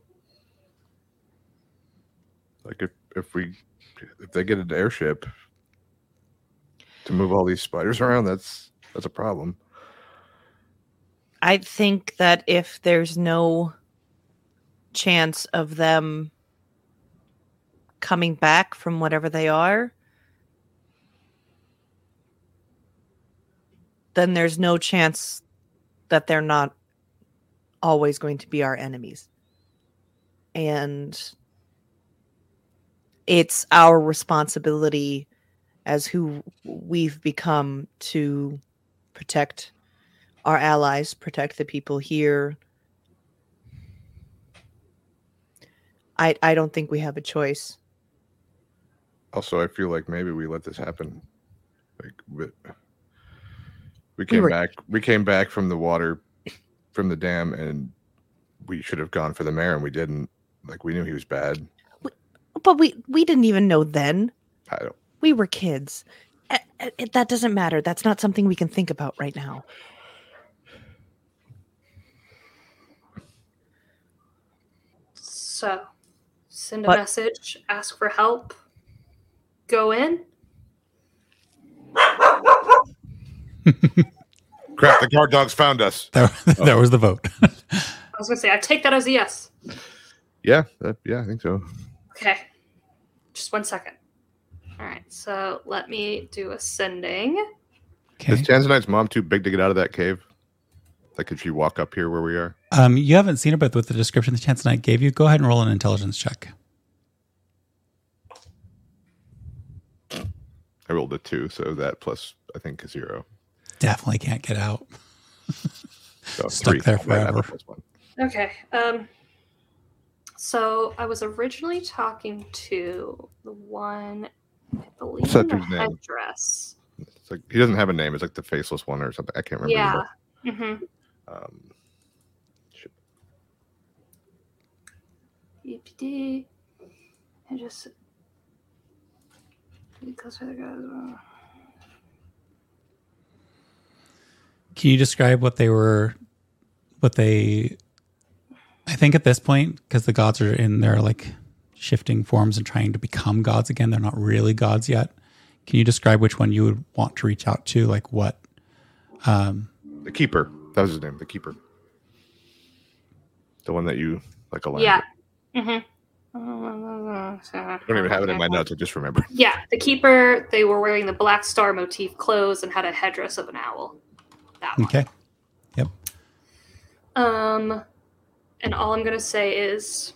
Like if if we if they get an airship to move all these spiders around, that's that's a problem. I think that if there's no chance of them coming back from whatever they are, then there's no chance that they're not always going to be our enemies. And it's our responsibility as who we've become to protect our allies, protect the people here. I I don't think we have a choice. Also, I feel like maybe we let this happen. Like we, we came were- back we came back from the water from the dam and we should have gone for the mayor and we didn't. Like we knew he was bad. But we we didn't even know then. I don't We were kids. It- that doesn't matter. That's not something we can think about right now. So, send a But- message, ask for help, go in. crap, the guard dogs found us. That, that was the vote. I was gonna say, I take that as a yes. Yeah, that, yeah, I think so. Okay. Just one second. All right. So let me do ascending. sending. okay. Is Tanzanite's mom too big to get out of that cave? Like, could she walk up here where we are? Um, you haven't seen her, but with the description the chance I gave you, go ahead and roll an intelligence check. I rolled a two, so that plus I think a zero. Definitely can't get out. So Stuck three. there I might have a forever. plus. Okay. Um. So I was originally talking to the one, I believe, What's that in the name? headdress. It's like he doesn't have a name. It's like the faceless one or something. I can't remember. Yeah. the Mm-hmm. name. Um, shit. EPD. I just. Because the guys. Can you describe what they were, what they, I think at this point, because the gods are in their like shifting forms and trying to become gods again, they're not really gods yet. Can you describe which one you would want to reach out to? Like what? Um, The keeper. That was his name. The keeper. The one that you like aligned. Yeah. with. Mm-hmm. I don't even have it in my notes. I just remember. Yeah, the keeper. They were wearing the black star motif clothes and had a headdress of an owl. That one. okay. Yep. Um, and all I'm gonna say is,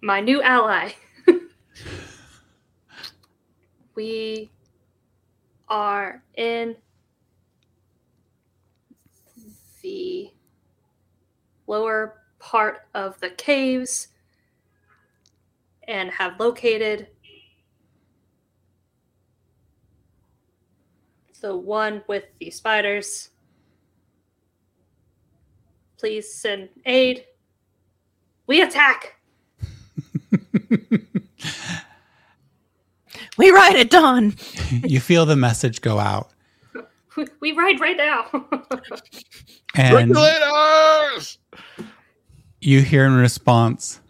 my new ally. we are in the lower part of the caves and have located the one with the spiders. Please send aid. We attack. We ride at dawn. you feel the message go out, We, we ride right now. and Regulators! you hear in response,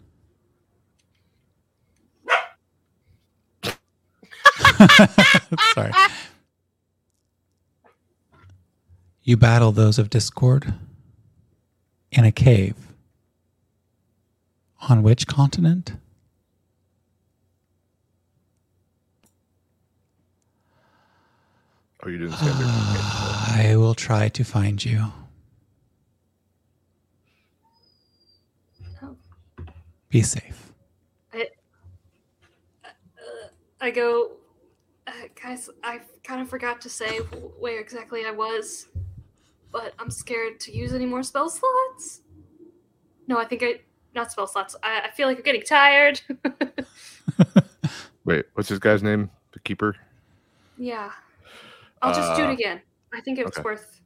Sorry. You battle those of discord in a cave. On which continent? Oh, you didn't I will try to find you. Oh. Be safe. I uh, go, uh, guys, I kind of forgot to say where exactly I was, but I'm scared to use any more spell slots. No, I think I, not spell slots. I, I feel like I'm getting tired. Wait, what's this guy's name? The keeper? yeah. I'll just do Uh, it again. I think it's okay. worth.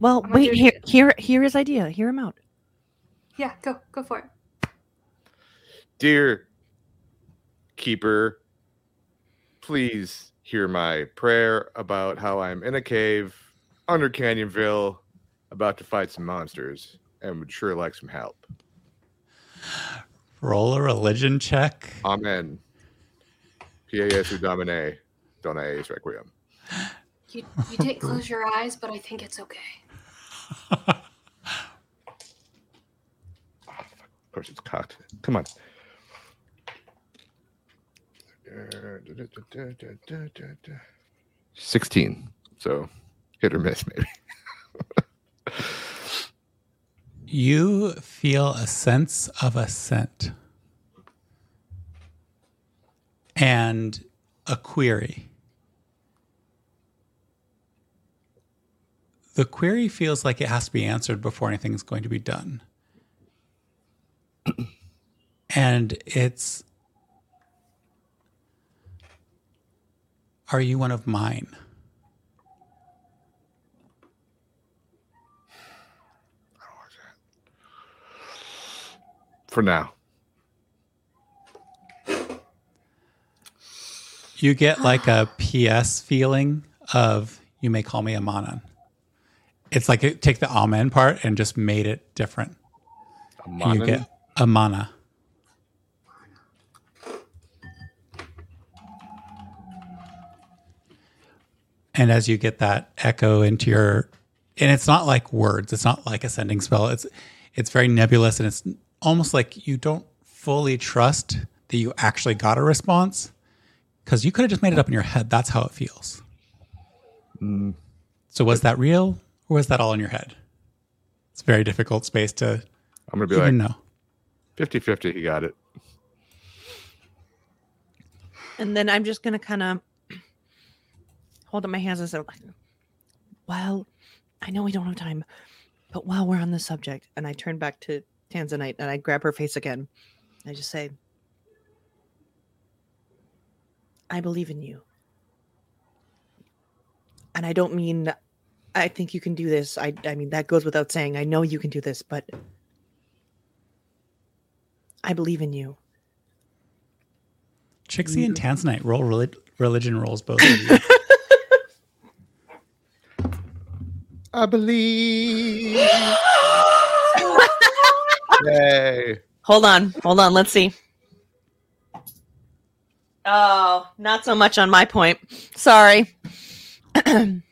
Well, I'm wait. do Here, here, hear his idea. Hear him out. Yeah, go, go for it. Dear keeper, please hear my prayer about how I'm in a cave under Canyonville about to fight some monsters and would sure like some help. Roll a religion check. Amen. Pie Jesu Domine, Dona Eis Requiem. You, you didn't close your eyes, but I think it's okay. Of course, it's cocked. Come on. Sixteen. So hit or miss, maybe. You feel a sense of a scent and a query. The query feels like it has to be answered before anything is going to be done. and it's Are you one of mine? For now. You get like a PS feeling of you may call me a Manan. It's like it, take the amen part and just made it different. And you Amanan? get a And as you get that echo into your and it's not like words, it's not like a sending spell. It's it's very nebulous and it's almost like you don't fully trust that you actually got a response because you could have just made it up in your head. That's how it feels. Mm, So was that real or was that all in your head? It's a very difficult space to I'm going to be like no. 50 50. He got it. And then I'm just gonna kind of hold up my hands and say, "Well, I know we don't have time, but while we're on the subject," and I turn back to Tanzanite and I grab her face again. I just say, "I believe in you," and I don't mean I think you can do this. I I mean that goes without saying. I know you can do this, but I believe in you. Trixie and mm-hmm. Tanzanite roll reli- religion rolls both of you. I believe. Yay. Hold on, hold on. Let's see. Oh, not so much on my point. Sorry.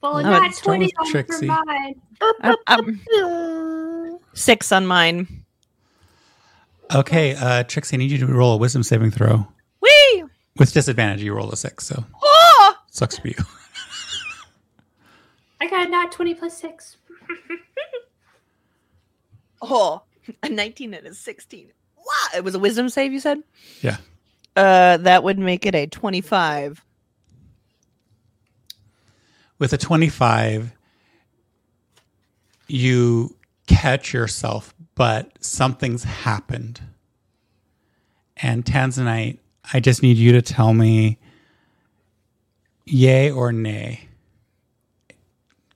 Well, No, not 20 on for mine. I'm- I'm- six on mine. Okay, uh, Trixie, I need you to roll a wisdom saving throw. Whee! With disadvantage, you roll a six, so Oh! sucks for you. I got a not 20 plus 6. oh, a 19 and a 16. Wow. It was a wisdom save, you said? Yeah. Uh, that would make it a 25. With a 25, you catch yourself, but something's happened. And Tanzanite, I just need you to tell me yay or nay.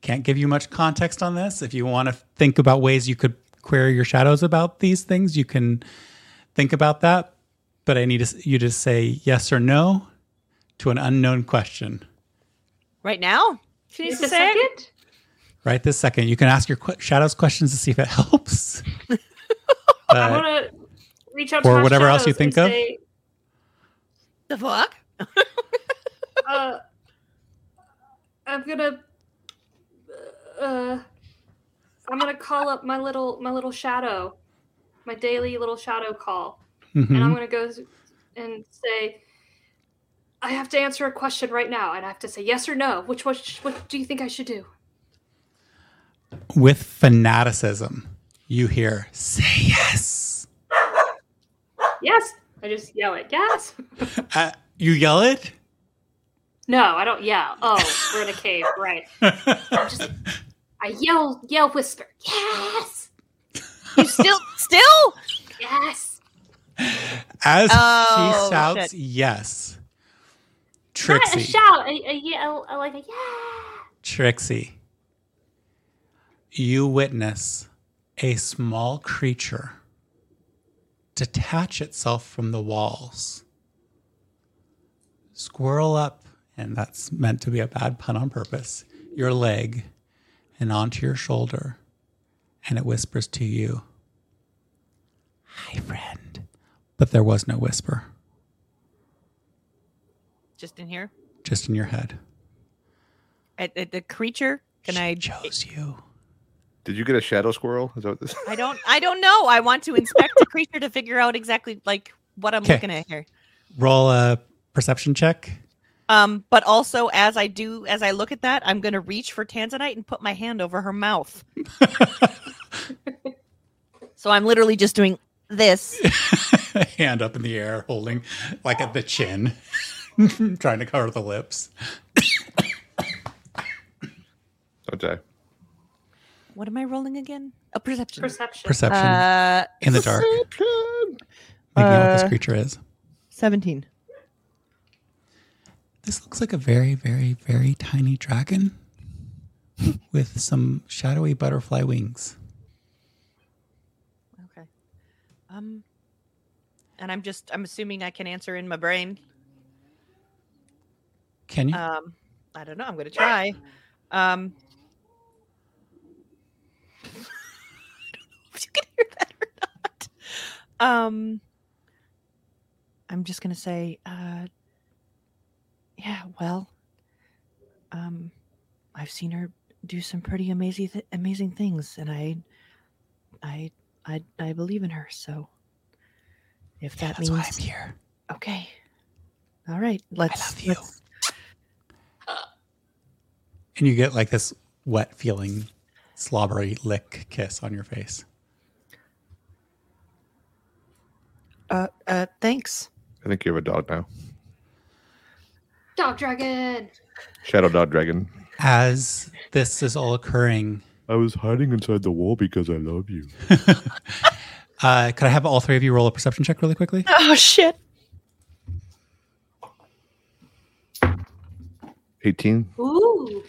Can't give you much context on this. If you want to think about ways you could query your shadows about these things, you can think about that. But I need to- you to say yes or no to an unknown question. Right now? She needs to a say it? second. right this second. You can ask your qu- shadows questions to see if it helps. I want to reach out or to my whatever else you shadows and think of. say, The fuck? uh, I'm gonna. Uh, I'm gonna call up my little my little shadow, my daily little shadow call, and I'm Mhm. gonna go and say, I have to answer a question right now, and I have to say yes or no. Which what what do you think I should do? With fanaticism, you hear, say yes. Yes. I just yell it. Yes. Uh, you yell it? No, I don't yell. Oh, we're in a cave, right? just- I yell yell whisper. Yes. You still still? Yes. As Oh, he shouts shit. yes, Not a shout. A, a yell. a- Like a yeah. Trixie, you witness a small creature detach itself from the walls, squirrel up, and that's meant to be a bad pun on purpose, your leg and onto your shoulder, and it whispers to you, Hi, friend. But there was no whisper, Just in here? just in your head. At, at the creature? Can She I chose you. Did you get a shadow squirrel? Is that what this? I don't I don't know. I want to inspect the creature to figure out exactly like what I'm Okay. looking at here. Roll a perception check. Um, but also as I do as I look at that, I'm gonna reach for Tanzanite and put my hand over her mouth. So I'm literally just doing this. Hand up in the air, holding like at the chin, trying to cover the lips. Okay. What am I rolling again? A perception. Perception. Perception Uh, in the dark. Making out what this Uh, creature is. 17. This looks like a very, very, very tiny dragon with some shadowy butterfly wings. Okay. Um and I'm just I'm assuming I can answer in my brain. Can you? Um I don't know, I'm gonna try. Um I don't know if you can hear that or not. Um I'm just gonna say, uh yeah, well, um I've seen her do some pretty amazing th- amazing things and I I I I believe in her, so if Yeah, that that's why means I'm here. okay. All right, let's I love you. let's And you get like this wet feeling, slobbery lick kiss on your face. uh uh thanks. I think you have a dog now. Dog dragon. Shadow dog dragon. As this is all occurring, I was hiding inside the wall because I love you. uh, could I have all three of you roll a perception check really quickly? Oh shit. 18. Ooh.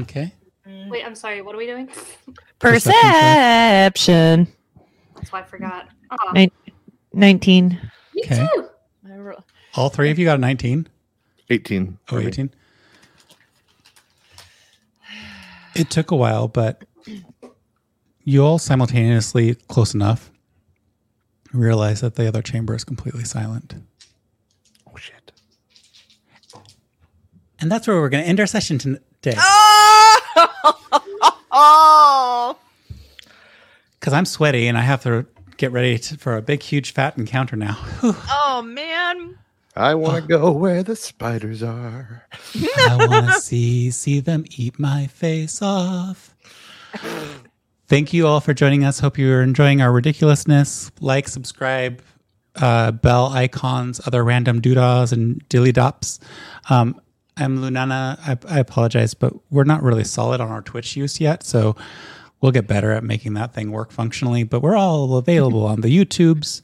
Okay. Wait, I'm sorry. What are we doing? Perception Perception. That's why I forgot. Oh, Right. 19. me Okay. too. All three of you got a 19. 18. Oh, for 18. It took a while, but you all simultaneously, close enough, realize that the other chamber is completely silent. Oh, shit. And that's where we're going to end our session today. Oh! Because I'm sweaty and I have to get ready to, for a big, huge, fat encounter now. Oh man. I want to go where the spiders are. I want to see see them eat my face off. Thank you all for joining us. Hope you're enjoying our ridiculousness. Like, subscribe, uh, bell icons, other random doodahs and dilly dops. Um, I'm Lunana. I, I apologize, but we're not really solid on our Twitch use yet, so we'll get better at making that thing work functionally. But we're all available on the YouTubes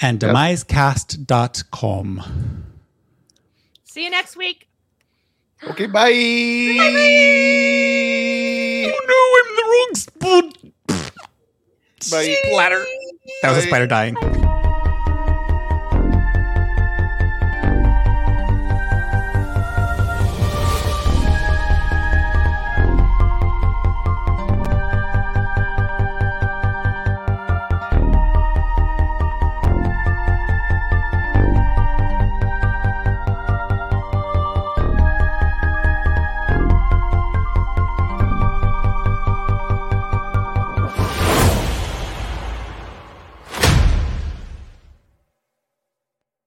and Yep. demisecast.com. See you next week. Okay, bye. Bye. Oh no, I'm in the wrong spot. Bye. Splatter. That was a spider dying.